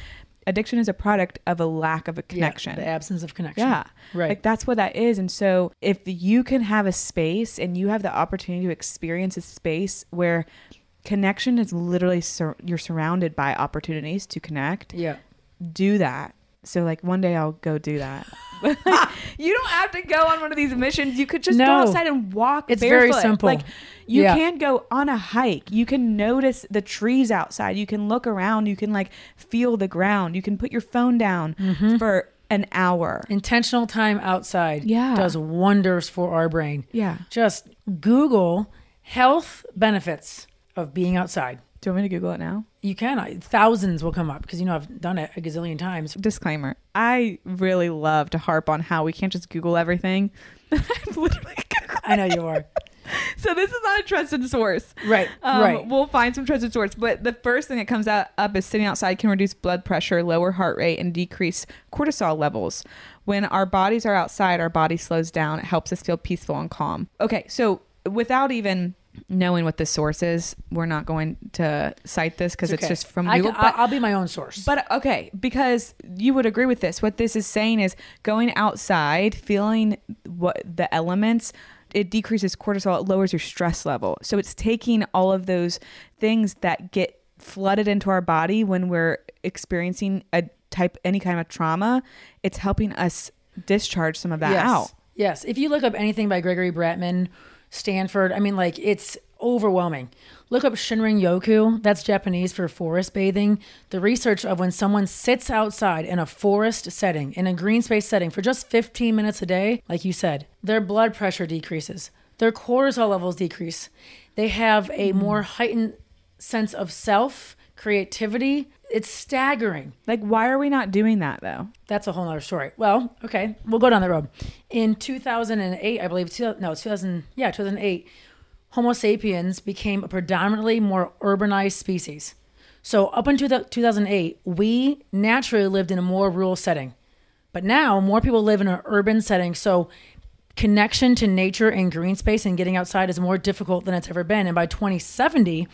[SPEAKER 1] addiction is a product of a lack of a connection
[SPEAKER 2] Yeah, the absence of connection.
[SPEAKER 1] yeah.
[SPEAKER 2] Right.
[SPEAKER 1] Like that's what that is. And so if you can have a space and you have the opportunity to experience a space where connection is literally sur- you're surrounded by opportunities to connect,
[SPEAKER 2] yeah.
[SPEAKER 1] do that. So like one day I'll go do that. you don't have to go on one of these missions. You could just go outside and walk.
[SPEAKER 2] It's very simple.
[SPEAKER 1] Like you
[SPEAKER 2] Yeah.
[SPEAKER 1] can go on a hike. You can notice the trees outside. You can look around. You can like feel the ground. You can put your phone down
[SPEAKER 2] Mm-hmm.
[SPEAKER 1] for an hour.
[SPEAKER 2] Intentional time outside
[SPEAKER 1] Yeah.
[SPEAKER 2] does wonders for our brain.
[SPEAKER 1] Yeah.
[SPEAKER 2] Just Google health benefits of being outside.
[SPEAKER 1] Do you want me to Google it now?
[SPEAKER 2] You can. I- Thousands will come up because you know I've done it a gazillion times.
[SPEAKER 1] Disclaimer. I really love to harp on how we can't just Google everything. I've literally
[SPEAKER 2] I know you are.
[SPEAKER 1] so this is not a trusted source.
[SPEAKER 2] Right,
[SPEAKER 1] Um,
[SPEAKER 2] right.
[SPEAKER 1] We'll find some trusted source, but the first thing that comes out up is sitting outside can reduce blood pressure, lower heart rate, and decrease cortisol levels. When our bodies are outside, our body slows down. It helps us feel peaceful and calm. Okay, so without even knowing what the source is, we're not going to cite this because it's,
[SPEAKER 2] okay.
[SPEAKER 1] just from Google.
[SPEAKER 2] I, I'll be my own source.
[SPEAKER 1] But okay, because you would agree with this. What this is saying is going outside, feeling what the elements, it decreases cortisol, it lowers your stress level. So it's taking all of those things that get flooded into our body when we're experiencing a type any kind of trauma, it's helping us discharge some of that
[SPEAKER 2] yes.
[SPEAKER 1] out.
[SPEAKER 2] Yes. If you look up anything by Gregory Bratman, Stanford, I mean, like it's overwhelming. Look up Shinrin Yoku. That's Japanese for forest bathing. The research of when someone sits outside in a forest setting, in a green space setting for just 15 minutes a day, like you said, their blood pressure decreases, their cortisol levels decrease. They have a more heightened sense of self, creativity. It's staggering.
[SPEAKER 1] Like, why are we not doing that though?
[SPEAKER 2] That's a whole nother story. Well, okay, we'll go down the road. In 2008, I believe, two, no, 2000, yeah, 2008, Homo sapiens became a predominantly more urbanized species. So up until the- 2008, we naturally lived in a more rural setting. But now more people live in an urban setting. So connection to nature and green space and getting outside is more difficult than it's ever been. And by 2070,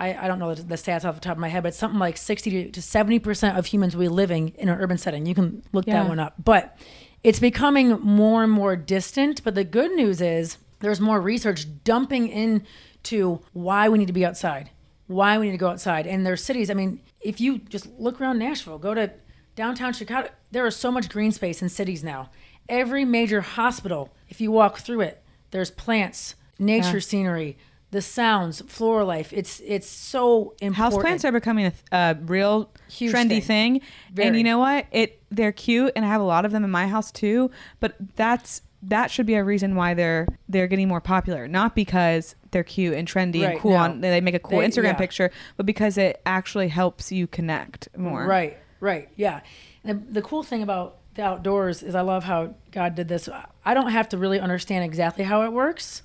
[SPEAKER 2] I, I don't know the, the stats off the top of my head, but something like 60 to 70% of humans will be living in an urban setting. You can look
[SPEAKER 1] Yeah.
[SPEAKER 2] that one up. But it's becoming more and more distant. But the good news is there's more research dumping into why we need to be outside, why we need to go outside. And there's cities, I mean, if you just look around Nashville, go to downtown Chicago, there is so much green space in cities now. Every major hospital, if you walk through it, there's plants, nature
[SPEAKER 1] Yeah.
[SPEAKER 2] scenery, the sounds, floral life. It's it's so important.
[SPEAKER 1] Houseplants are becoming a, a uh, real
[SPEAKER 2] Huge
[SPEAKER 1] trendy
[SPEAKER 2] thing.
[SPEAKER 1] thing. And you know what? It they're cute and I have a lot of them in my house too, but that's that should be a reason why they're they're getting more popular, not because they're cute and trendy
[SPEAKER 2] Right,
[SPEAKER 1] and cool
[SPEAKER 2] no.
[SPEAKER 1] on they make a cool
[SPEAKER 2] They-
[SPEAKER 1] Instagram
[SPEAKER 2] yeah.
[SPEAKER 1] picture, but because it actually helps you connect more.
[SPEAKER 2] Right, right, yeah. And the, the cool thing about the outdoors is I love how God did this. I don't have to really understand exactly how it works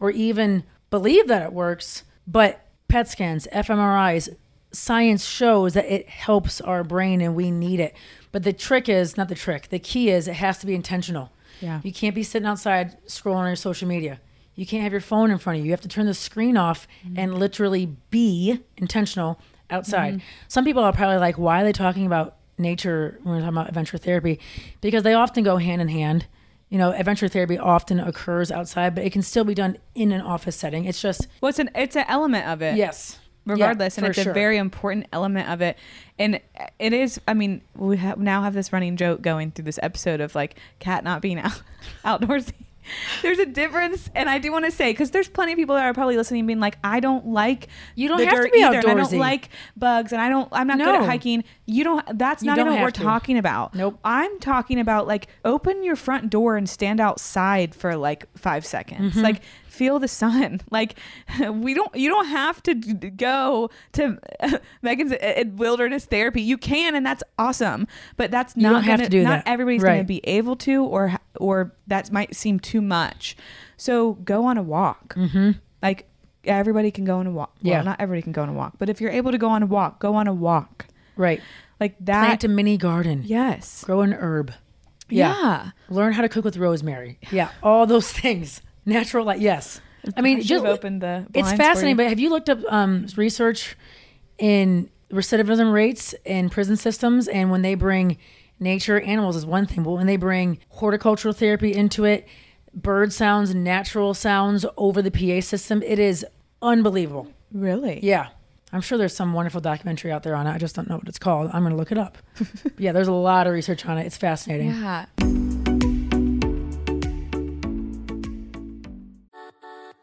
[SPEAKER 2] or even believe that it works, but PET scans, fMRIs, science shows that it helps our brain and we need it. But the trick is not the trick. The key is it has to be intentional.
[SPEAKER 1] Yeah.
[SPEAKER 2] You can't be sitting outside scrolling on your social media. You can't have your phone in front of you. You have to turn the screen off and literally be intentional outside.
[SPEAKER 1] Mhm.
[SPEAKER 2] Some people are probably like, why are they talking about nature when we're talking about adventure therapy? Because they often go hand in hand. You know, adventure therapy often occurs outside, but it can still be done in an office setting. It's just
[SPEAKER 1] Well, it's an it's an element of it.
[SPEAKER 2] Yes.
[SPEAKER 1] Regardless,
[SPEAKER 2] Yeah,
[SPEAKER 1] and it's
[SPEAKER 2] sure.
[SPEAKER 1] a very important element of it, and it is. I mean, we have, now have this running joke going through this episode of like Kat not being out outdoorsy. There's a difference, and I do want to say because there's plenty of people that are probably listening, being like, "I don't like
[SPEAKER 2] You don't have to be
[SPEAKER 1] either, and I don't like bugs, and I don't. I'm not good at hiking. You don't. That's not
[SPEAKER 2] don't
[SPEAKER 1] even what we're
[SPEAKER 2] to.
[SPEAKER 1] talking about. Nope. I'm talking about like open your front door and stand outside for like five seconds.
[SPEAKER 2] Mhm.
[SPEAKER 1] Like feel the sun. Like we don't. You don't have to go to Megan's uh, wilderness therapy. You can, and that's awesome. But that's
[SPEAKER 2] You
[SPEAKER 1] not
[SPEAKER 2] don't
[SPEAKER 1] gonna-
[SPEAKER 2] to do
[SPEAKER 1] Not
[SPEAKER 2] that.
[SPEAKER 1] everybody's going to be able to, or or that might seem too much. So go on a walk.
[SPEAKER 2] Mm-hmm.
[SPEAKER 1] Like everybody can go on a walk. Well,
[SPEAKER 2] Yeah.
[SPEAKER 1] not everybody can go on a walk, but if you're able to go on a walk, go on a walk.
[SPEAKER 2] Right.
[SPEAKER 1] Like that.
[SPEAKER 2] plant a mini garden.
[SPEAKER 1] Yes.
[SPEAKER 2] Grow an herb.
[SPEAKER 1] Yeah.
[SPEAKER 2] Learn how to cook with rosemary. Yeah. All those things. Natural light. Yes. I mean,
[SPEAKER 1] I
[SPEAKER 2] just
[SPEAKER 1] opened the
[SPEAKER 2] It's fascinating. But have you looked up um, research in recidivism rates in prison systems? And when they bring nature, animals is one thing, but when they bring horticultural therapy into it, bird sounds, natural sounds over the PA system, it is unbelievable.
[SPEAKER 1] Really?
[SPEAKER 2] Yeah. I'm sure there's some wonderful documentary out there on it. I just don't know what it's called. I'm going to look it up. Yeah, there's a lot of research on it. It's fascinating.
[SPEAKER 1] Yeah.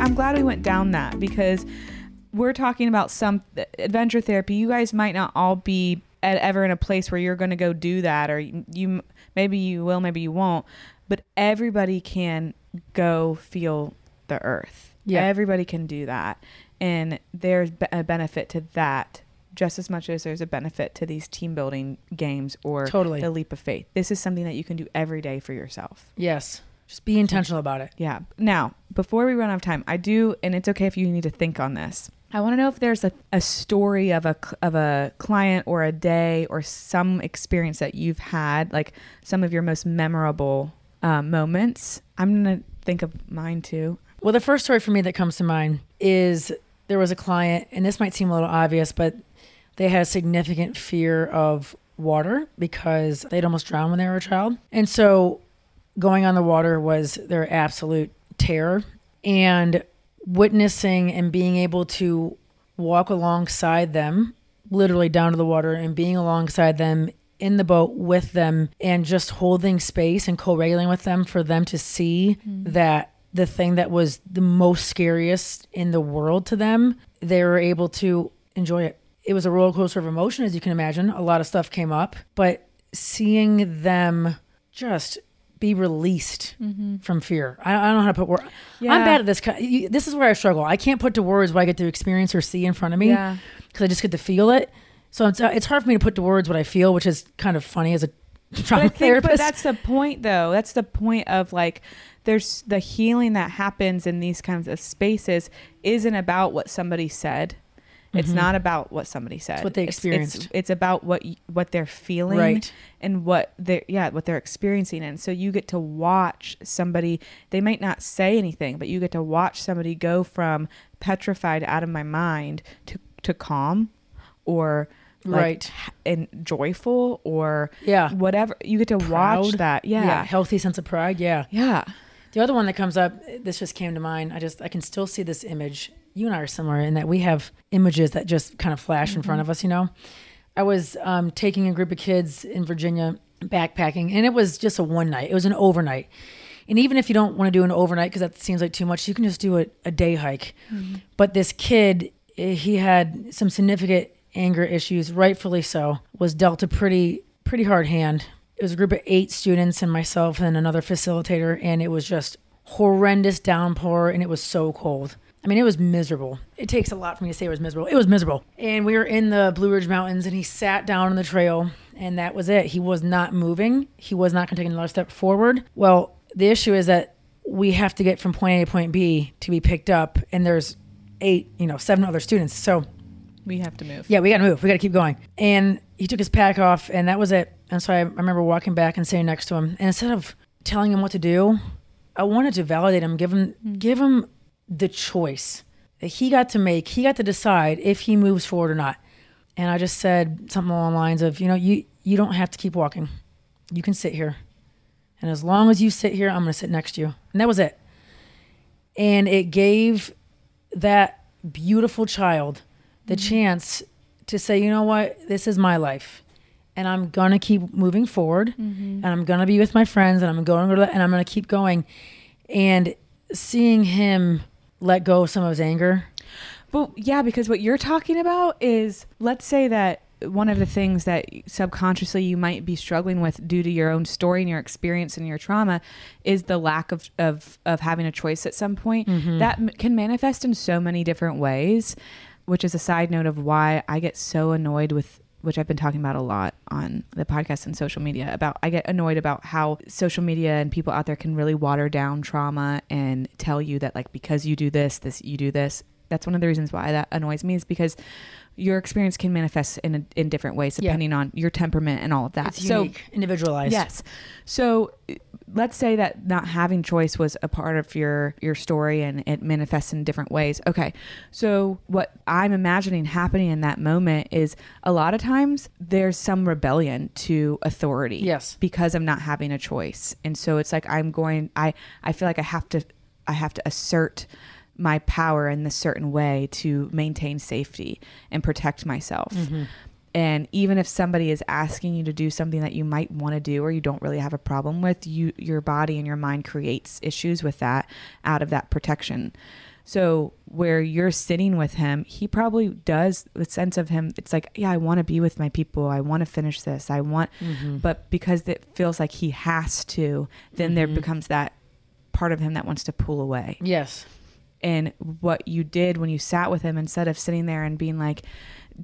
[SPEAKER 1] I'm glad we went down that because we're talking about some adventure therapy. You guys might not all be at, ever in a place where you're going to go do that, or you, you maybe you will, maybe you won't. But everybody can go feel the earth.
[SPEAKER 2] Yeah.
[SPEAKER 1] everybody can do that, and there's a benefit to that just as much as there's a benefit to these team building games or
[SPEAKER 2] Totally.
[SPEAKER 1] the leap of faith. This is something that you can do every day for yourself.
[SPEAKER 2] Yes. Just be intentional about it.
[SPEAKER 1] Yeah. Now, before we run out of time, I do, and it's okay if you need to think on this. I want to know if there's a, a story of a of a client or a day or some experience that you've had, like some of your most memorable uh, moments. I'm gonna think of mine too.
[SPEAKER 2] Well, the first story for me that comes to mind is there was a client, and this might seem a little obvious, but they had a significant fear of water because they'd almost drowned when they were a child. And so going on the water was their absolute terror. And witnessing and being able to walk alongside them, literally down to the water, and being alongside them in the boat with them and just holding space and co-regulating with them for them to see mm-hmm. that the thing that was the most scariest in the world to them, they were able to enjoy it. It was a roller coaster of emotion, as you can imagine. A lot of stuff came up, but seeing them just be released from fear. I, I don't know how to put words.
[SPEAKER 1] Yeah.
[SPEAKER 2] I'm bad at this. This is where I struggle. I can't put to words what I get to experience or see in front of me
[SPEAKER 1] Yeah.
[SPEAKER 2] because I just get to feel it. So it's, uh, it's hard for me to put to words what I feel, which is kind of funny as a trauma
[SPEAKER 1] I think,
[SPEAKER 2] therapist.
[SPEAKER 1] but that's the point, though. That's the point of like, there's the healing that happens in these kinds of spaces isn't about what somebody said. It's
[SPEAKER 2] Mhm.
[SPEAKER 1] not about what somebody said.
[SPEAKER 2] what they
[SPEAKER 1] It's-
[SPEAKER 2] experienced.
[SPEAKER 1] It's, it's about what y- what they're feeling,
[SPEAKER 2] Right.
[SPEAKER 1] And what they yeah what they're experiencing, and so you get to watch somebody. They might not say anything, but you get to watch somebody go from petrified out of my mind to to calm, or like,
[SPEAKER 2] Right.
[SPEAKER 1] and joyful, or
[SPEAKER 2] Yeah.
[SPEAKER 1] whatever. You get to watch
[SPEAKER 2] Proud.
[SPEAKER 1] that. Yeah.
[SPEAKER 2] Healthy sense of pride. Yeah.
[SPEAKER 1] Yeah.
[SPEAKER 2] The other one that comes up, this just came to mind. I just, I can still see this image. You and I are similar in that we have images that just kind of flash in front
[SPEAKER 1] Mhm.
[SPEAKER 2] of us, you know? I was um, taking a group of kids in Virginia backpacking, and it was just a one night, it was an overnight. And even if you don't want to do an overnight because that seems like too much, you can just do a, a day hike.
[SPEAKER 1] Mhm.
[SPEAKER 2] But this kid, eh, he had some significant anger issues, rightfully so, was dealt a pretty pretty hard hand. It was a group of eight students and myself and another facilitator, and it was just horrendous downpour, and it was so cold. I mean, it was miserable. It takes a lot for me to say it was miserable. It was miserable. And we were in the Blue Ridge Mountains, and he sat down on the trail, and that was it. He was not moving. He was not going to take another step forward. Well, the issue is that we have to get from point A to point B to be picked up, and there's eight, you know, seven other students. So
[SPEAKER 1] We have to move.
[SPEAKER 2] yeah, we got to move. We got to keep going. And he took his pack off, and that was it. And so I, I remember walking back and sitting next to him. And instead of telling him what to do, I wanted to validate him, give him, mm. give him the choice that he got to make. He got to decide if he moves forward or not. And I just said something along the lines of, you know, you you don't have to keep walking. You can sit here. And as long as you sit here, I'm going to sit next to you. And that was it. And it gave that beautiful child the mm-hmm. chance to say, you know what, this is my life. And I'm going to keep moving forward. Mm-hmm. And I'm going to be with my friends and I'm going to go to and I'm going to keep going. And seeing him let go of some of his anger.
[SPEAKER 1] But yeah, because what you're talking about is let's say that one of the things that subconsciously you might be struggling with due to your own story and your experience and your trauma is the lack of of, of having a choice at some point.
[SPEAKER 2] Mhm.
[SPEAKER 1] That m- can manifest in so many different ways, which is a side note of why I get so annoyed with which I've been talking about a lot on the podcast and social media about I get annoyed about how social media and people out there can really water down trauma and tell you that like because you do this, this you do this. That's one of the reasons why that annoys me is because your experience can manifest in a, in different ways
[SPEAKER 2] Yeah.
[SPEAKER 1] depending on your temperament and all of that.
[SPEAKER 2] It's
[SPEAKER 1] so
[SPEAKER 2] unique, individualized.
[SPEAKER 1] Yes. So let's say that not having choice was a part of your your story and it manifests in different ways. Okay. So what I'm imagining happening in that moment is a lot of times there's some rebellion to authority.
[SPEAKER 2] Yes.
[SPEAKER 1] Because I'm not having a choice. And so it's like I'm going I I feel like I have to I have to assert my power in this certain way to maintain safety and protect myself.
[SPEAKER 2] Mhm.
[SPEAKER 1] And even if somebody is asking you to do something that you might want to do or you don't really have a problem with, you your body and your mind creates issues with that out of that protection. So where you're sitting with him, he probably does the sense of him. It's like, yeah, I want to be with my people. I want to finish this. I want,
[SPEAKER 2] Mhm.
[SPEAKER 1] but because it feels like he has to, then there
[SPEAKER 2] Mhm.
[SPEAKER 1] becomes that part of him that wants to pull away.
[SPEAKER 2] Yes.
[SPEAKER 1] And what you did when you sat with him, instead of sitting there and being like,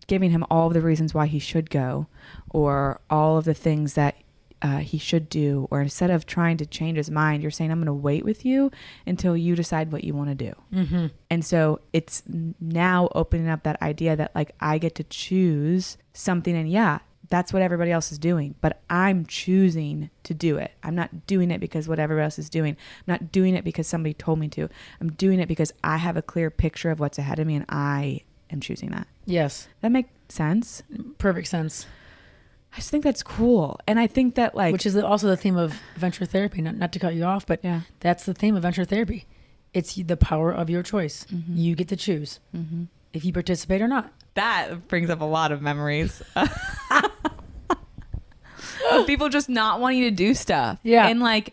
[SPEAKER 1] giving him all of the reasons why he should go, or all of the things that uh, he should do, or instead of trying to change his mind, you're saying, I'm going to wait with you until you decide what you want to do.
[SPEAKER 2] Mhm.
[SPEAKER 1] And so it's now opening up that idea that, like, I get to choose something, and yeah, that's what everybody else is doing, but I'm choosing to do it. I'm not doing it because what everybody else is doing. I'm not doing it because somebody told me to. I'm doing it because I have a clear picture of what's ahead of me and I am choosing that.
[SPEAKER 2] Yes.
[SPEAKER 1] That make sense?
[SPEAKER 2] Perfect sense.
[SPEAKER 1] I just think that's cool. And I think that like
[SPEAKER 2] which is also the theme of venture therapy. Not not to cut you off, but
[SPEAKER 1] yeah.
[SPEAKER 2] that's the theme of venture therapy. It's the power of your choice.
[SPEAKER 1] Mm-hmm.
[SPEAKER 2] You get to choose
[SPEAKER 1] Mhm.
[SPEAKER 2] if you participate or not.
[SPEAKER 1] that brings up a lot of memories. of people just not wanting to do stuff.
[SPEAKER 2] Yeah.
[SPEAKER 1] And like,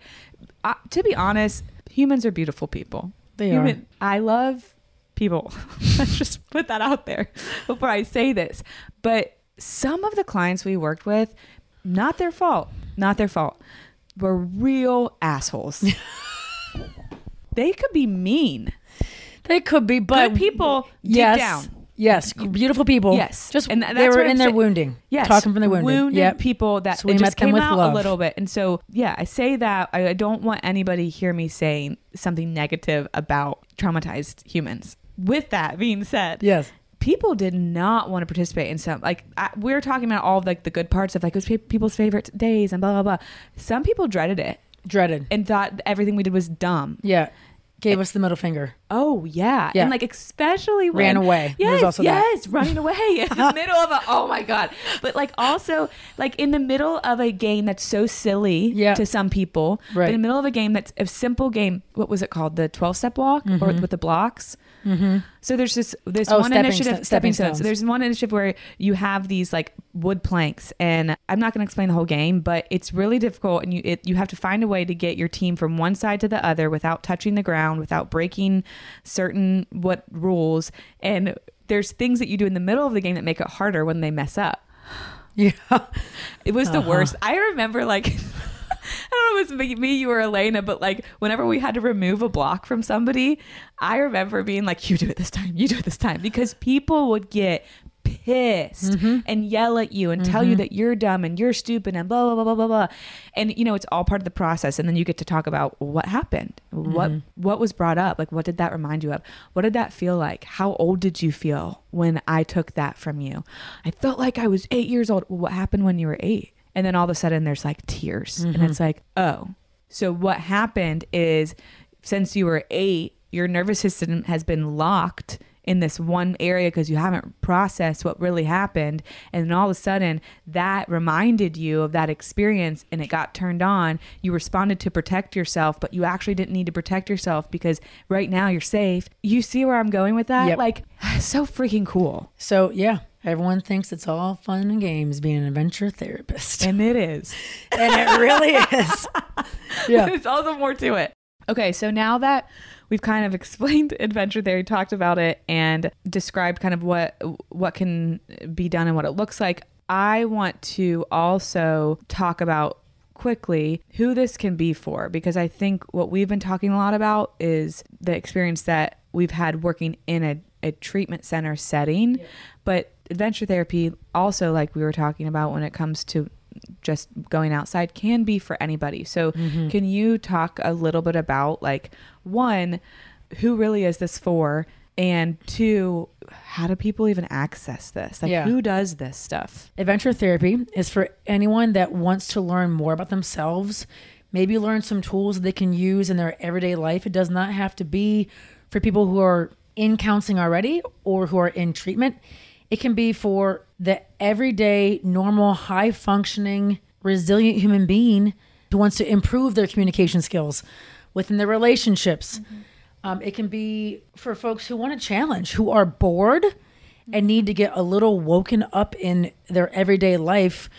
[SPEAKER 1] uh, to be honest, humans are beautiful people.
[SPEAKER 2] They
[SPEAKER 1] Human- I love people. Let's just put that out there before I say this. But some of the clients we worked with, not their fault, not their fault, were real assholes. they could be mean.
[SPEAKER 2] They could be, but
[SPEAKER 1] Good people deep
[SPEAKER 2] yes,
[SPEAKER 1] down.
[SPEAKER 2] Yes, beautiful people.
[SPEAKER 1] Yes,
[SPEAKER 2] just
[SPEAKER 1] and
[SPEAKER 2] they were in their wounding.
[SPEAKER 1] Yes,
[SPEAKER 2] talking from their wounding.
[SPEAKER 1] wounded
[SPEAKER 2] Yep.
[SPEAKER 1] people that
[SPEAKER 2] So we
[SPEAKER 1] it
[SPEAKER 2] met
[SPEAKER 1] just came
[SPEAKER 2] with
[SPEAKER 1] out
[SPEAKER 2] love.
[SPEAKER 1] a little bit. And so, yeah, I say that I I don't want anybody hear me saying something negative about traumatized humans. With that being said,
[SPEAKER 2] Yes.
[SPEAKER 1] people did not want to participate in some like I, we were talking about all of like the good parts of like it was people's favorite days and blah blah blah. Some people dreaded it,
[SPEAKER 2] dreaded,
[SPEAKER 1] and thought everything we did was dumb.
[SPEAKER 2] Yeah. Gave us the middle finger.
[SPEAKER 1] Oh yeah.
[SPEAKER 2] Yeah.
[SPEAKER 1] and like especially
[SPEAKER 2] Ran away.
[SPEAKER 1] Yes,
[SPEAKER 2] also that.
[SPEAKER 1] yes, running away in the middle of a. Oh my god! But like also like in the middle of a game that's so silly
[SPEAKER 2] Yeah.
[SPEAKER 1] to some people.
[SPEAKER 2] Right.
[SPEAKER 1] in the middle of a game that's a simple game. What was it called? The twelve step walk or
[SPEAKER 2] Mhm.
[SPEAKER 1] with the blocks.
[SPEAKER 2] Mm-hmm.
[SPEAKER 1] So there's this there's
[SPEAKER 2] Oh,
[SPEAKER 1] one
[SPEAKER 2] stepping
[SPEAKER 1] initiative
[SPEAKER 2] sto-
[SPEAKER 1] stepping stones. So
[SPEAKER 2] stones.
[SPEAKER 1] there's one initiative where you have these like wood planks, and I'm not going to explain the whole game, but it's really difficult, and you it, you have to find a way to get your team from one side to the other without touching the ground, without breaking certain what rules, and there's things that you do in the middle of the game that make it harder when they mess up.
[SPEAKER 2] Yeah,
[SPEAKER 1] it was the
[SPEAKER 2] Uh-huh.
[SPEAKER 1] worst. I remember like. I don't know if it's me, you, or Elena, but like whenever we had to remove a block from somebody, I remember being like, "You do it this time. You do it this time," because people would get pissed and yell at you and tell you
[SPEAKER 2] Mhm.
[SPEAKER 1] that you're dumb and you're stupid and blah blah blah blah blah blah. And you know, it's all part of the process. And then you get to talk about what happened, what
[SPEAKER 2] Mhm.
[SPEAKER 1] what was brought up, like what did that remind you of? What did that feel like? How old did you feel when I took that from you? I felt like I was eight years old. Well, what happened when you were eight? And then all of a sudden, there's like tears, and
[SPEAKER 2] Mhm.
[SPEAKER 1] it's like, oh. So what happened is, since you were eight, your nervous system has been locked in this one area because you haven't processed what really happened. And then all of a sudden that reminded you of that experience and it got turned on. You responded to protect yourself but you actually didn't need to protect yourself because right now you're safe. You see where i'm going with that?
[SPEAKER 2] Yep.
[SPEAKER 1] like so freaking cool.
[SPEAKER 2] So yeah, everyone thinks it's all fun and games being an adventure therapist,
[SPEAKER 1] and it is
[SPEAKER 2] and it really is. Yeah.
[SPEAKER 1] There's also more to it. Okay, so now that we've kind of explained adventure theory, talked about it, and described kind of what what can be done and what it looks like, I want to also talk about quickly who this can be for because I think what we've been talking a lot about is the experience that we've had working in a, a treatment center setting. But adventure therapy, also, like we were talking about when it comes to just going outside, can be for anybody. So,
[SPEAKER 2] Mhm.
[SPEAKER 1] can you talk a little bit about, like, one, who really is this for? And two, how do people even access this? Like,
[SPEAKER 2] Yeah.
[SPEAKER 1] who does this stuff?
[SPEAKER 2] Adventure therapy is for anyone that wants to learn more about themselves, maybe learn some tools they can use in their everyday life. It does not have to be for people who are in counseling already or who are in treatment. It can be for the everyday, normal, high functioning, resilient human being who wants to improve their communication skills within their relationships. Um, it can be for folks who want a challenge, who are bored and need to get a little woken up in their everyday life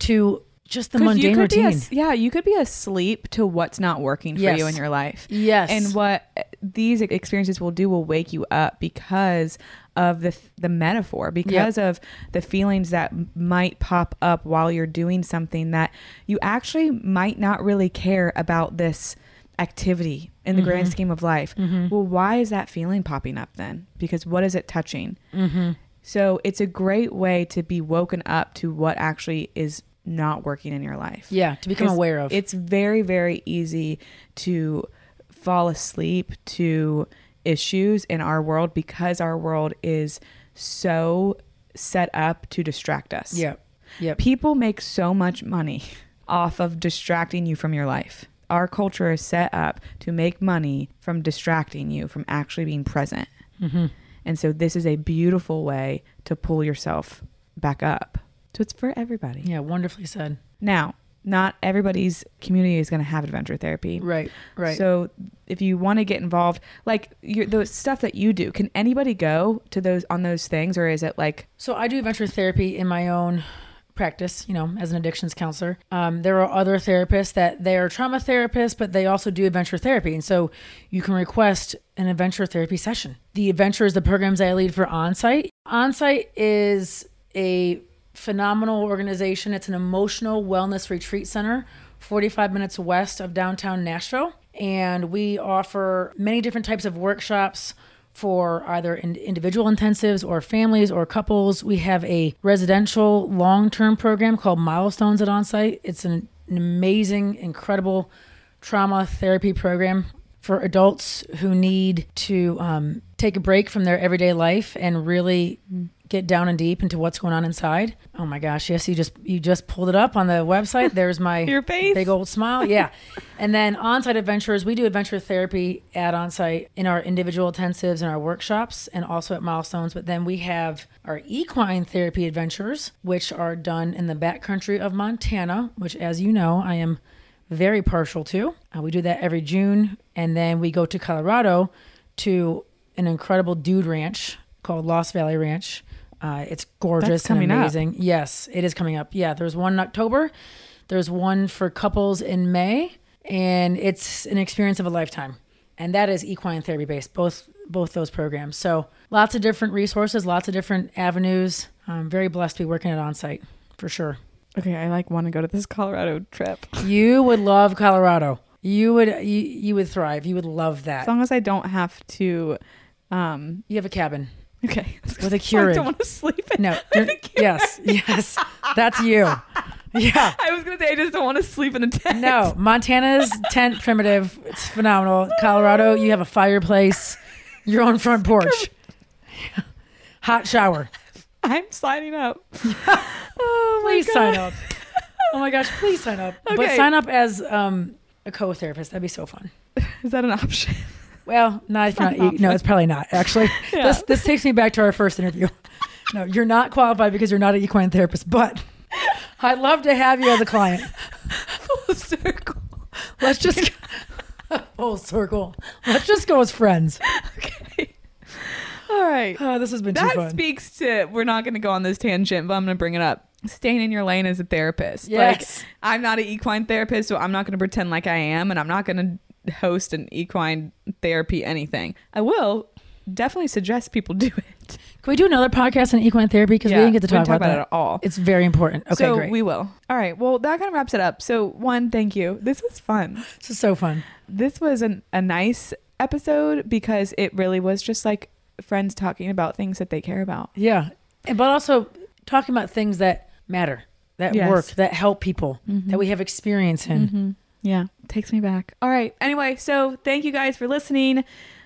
[SPEAKER 2] to just the mundane routine.
[SPEAKER 1] as- yeah, you could be asleep to what's not working for
[SPEAKER 2] Yes.
[SPEAKER 1] you in your life.
[SPEAKER 2] Yes.
[SPEAKER 1] And what these experiences will do will wake you up because of the the metaphor, because of the feelings that might pop up while you're doing something that you actually might not really care about this activity in the grand
[SPEAKER 2] Mhm.
[SPEAKER 1] scheme of life.
[SPEAKER 2] Mhm.
[SPEAKER 1] Well, why is that feeling popping up then? Because what is it touching?
[SPEAKER 2] Mhm.
[SPEAKER 1] So it's a great way to be woken up to what actually is not working in your life.
[SPEAKER 2] Yeah, to become aware of.
[SPEAKER 1] It's very, very easy to fall asleep to issues in our world because our world is so set up to distract us.
[SPEAKER 2] Yep. Yep.
[SPEAKER 1] People make so much money off of distracting you from your life. Our culture is set up to make money from distracting you from actually being present.
[SPEAKER 2] Mhm.
[SPEAKER 1] And so this is a beautiful way to pull yourself back up. So it's for everybody.
[SPEAKER 2] Yeah, wonderfully said.
[SPEAKER 1] Now, not everybody's community is going to have adventure therapy.
[SPEAKER 2] Right, right.
[SPEAKER 1] So if you want to get involved, like your, the stuff that you do, can anybody go to those on those things, or is it like
[SPEAKER 2] So I do adventure therapy in my own practice, you know, as an addictions counselor. Um, there are other therapists that they are trauma therapists, but they also do adventure therapy. And so you can request an adventure therapy session. The adventure is the programs I lead for Onsite. Onsite is a phenomenal organization. It's an emotional wellness retreat center, 45 minutes west of downtown Nashville. And we offer many different types of workshops for either in individual intensives or families or couples. We have a residential long term program called Milestones at Onsite. It's an, an amazing, incredible trauma therapy program for adults who need to um, take a break from their everyday life and really get down and deep into what's going on inside. Oh my gosh, yes, you just you just pulled it up on the website. There's my
[SPEAKER 1] Your face.
[SPEAKER 2] big old smile. Yeah. and then Onsite adventures, we do adventure therapy at Onsite in our individual intensives and our workshops and also at milestones, but then we have our equine therapy adventures which are done in the backcountry of Montana, which as you know, I am very partial to. Uh, we do that every June, and then we go to Colorado to an incredible dude ranch called Lost Valley Ranch. Uh, it's gorgeous
[SPEAKER 1] coming
[SPEAKER 2] and
[SPEAKER 1] up.
[SPEAKER 2] amazing. Yes, it is coming up. Yeah, there's one in October. There's one for couples in May, and it's an experience of a lifetime. And that is equine therapy based, both both those programs. So lots of different resources, lots of different avenues. I'm very blessed to be working at onsite for sure.
[SPEAKER 1] okay? I like want to go to this Colorado trip
[SPEAKER 2] You would love Colorado. You would you, you would thrive. You would love that.
[SPEAKER 1] as long as I don't have to. Um,
[SPEAKER 2] you have a cabin.
[SPEAKER 1] Okay,
[SPEAKER 2] With a Keurig.
[SPEAKER 1] I don't want to sleep. In
[SPEAKER 2] No, you're- yes, yes, that's you. Yeah.
[SPEAKER 1] I was gonna say I just don't want to sleep in a tent.
[SPEAKER 2] No, Montana's tent primitive. It's phenomenal. Colorado, you have a fireplace, your own front porch, hot shower.
[SPEAKER 1] I'm signing up. oh
[SPEAKER 2] Please
[SPEAKER 1] God.
[SPEAKER 2] sign up. Oh my gosh, please sign up.
[SPEAKER 1] Okay.
[SPEAKER 2] But sign up as um, a co-therapist. That'd be so fun.
[SPEAKER 1] Is that an option?
[SPEAKER 2] Well, no, it's
[SPEAKER 1] not
[SPEAKER 2] not. No, it's probably not. Actually,
[SPEAKER 1] Yeah.
[SPEAKER 2] this this takes me back to our first interview. No, you're not qualified because you're not an equine therapist, but I'd love to have you as a client.
[SPEAKER 1] Full circle.
[SPEAKER 2] Let's just full circle. Let's just go as friends. Okay.
[SPEAKER 1] All right.
[SPEAKER 2] Oh, this has been too
[SPEAKER 1] that speaks to we're not going to go on this tangent, but I'm going to bring it up. Staying in your lane as a therapist.
[SPEAKER 2] Yes.
[SPEAKER 1] Like I'm not an equine therapist, so I'm not going to pretend like I am, and I'm not going to host an equine therapy anything. I will definitely suggest people do it.
[SPEAKER 2] Can we do another podcast on equine therapy because we didn't get to
[SPEAKER 1] we
[SPEAKER 2] talk about,
[SPEAKER 1] about
[SPEAKER 2] that
[SPEAKER 1] it at all.
[SPEAKER 2] It's very important. Okay,
[SPEAKER 1] so
[SPEAKER 2] great.
[SPEAKER 1] we will. All right. Well, that kind of wraps it up. So one, thank you. This was fun.
[SPEAKER 2] This is so fun.
[SPEAKER 1] This was an, a nice episode because it really was just like friends talking about things that they care about.
[SPEAKER 2] Yeah, but also talking about things that matter, that
[SPEAKER 1] Yes.
[SPEAKER 2] work, that help people,
[SPEAKER 1] Mhm.
[SPEAKER 2] that we have experience in.
[SPEAKER 1] Mhm. Yeah, takes me back. All right. Anyway, so thank you guys for listening.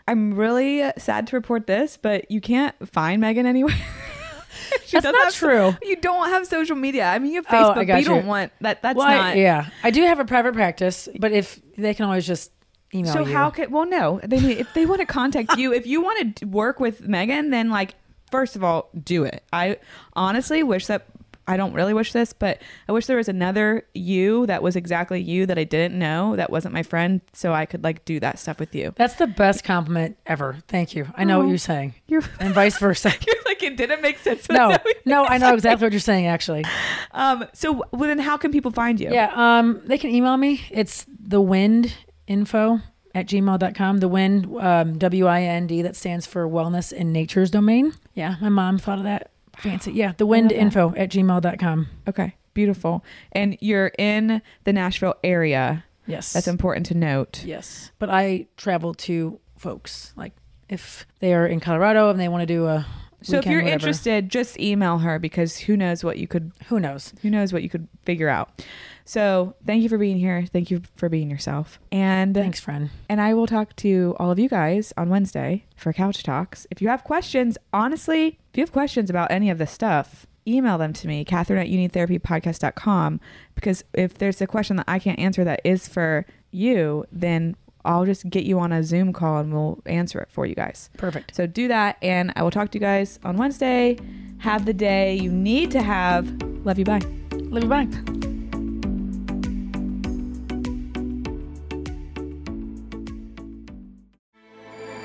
[SPEAKER 1] I'm really sad to report this, but you can't find Megan anywhere.
[SPEAKER 2] That's not
[SPEAKER 1] have so-
[SPEAKER 2] true.
[SPEAKER 1] you don't have social media. I mean, you have
[SPEAKER 2] Oh,
[SPEAKER 1] Facebook,
[SPEAKER 2] I
[SPEAKER 1] but
[SPEAKER 2] got
[SPEAKER 1] you don't want that. That's
[SPEAKER 2] Well, I-
[SPEAKER 1] not.
[SPEAKER 2] yeah. I do have a private practice, but if they can always just email you.
[SPEAKER 1] So
[SPEAKER 2] you.
[SPEAKER 1] how could? Well, no. They if they want to contact you, if you want to work with Megan, then like first of all, do it. I honestly wish that. I don't really wish this, but I wish there was another you that was exactly you that I didn't know that wasn't my friend, so I could like do that stuff with you.
[SPEAKER 2] That's the best compliment ever. Thank you. I know what
[SPEAKER 1] Oh,
[SPEAKER 2] you're saying.
[SPEAKER 1] You're
[SPEAKER 2] and vice versa.
[SPEAKER 1] You're like it didn't make sense.
[SPEAKER 2] no, no, I know exactly what you're saying. Actually,
[SPEAKER 1] Um. So well, then, how can people find you?
[SPEAKER 2] yeah. Um, they can email me. It's the wind info at gmail.com. The wind, um, W I N D, that stands for wellness in nature's domain. Yeah, my mom thought of that. Fancy. Yeah, the wind info at gmail.com.
[SPEAKER 1] Okay. Beautiful. And you're in the Nashville area.
[SPEAKER 2] Yes.
[SPEAKER 1] That's important to note.
[SPEAKER 2] Yes, but I travel to folks like if they are in Colorado and they want to do a.
[SPEAKER 1] So if you're
[SPEAKER 2] whatever.
[SPEAKER 1] interested, just email her because who knows what you could
[SPEAKER 2] who knows
[SPEAKER 1] who knows what you could figure out. So thank you for being here. Thank you for being yourself. And
[SPEAKER 2] Thanks, friend.
[SPEAKER 1] And I will talk to all of you guys on Wednesday for couch talks. If you have questions, honestly, if you have questions about any of this stuff, email them to me, Catherine at unitherapypodcast.com. Because if there's a question that I can't answer that is for you, then I'll just get you on a Zoom call and we'll answer it for you guys.
[SPEAKER 2] Perfect.
[SPEAKER 1] So do that, and I will talk to you guys on Wednesday. Have the day you need to have. Love you. Bye.
[SPEAKER 2] Love you. Bye.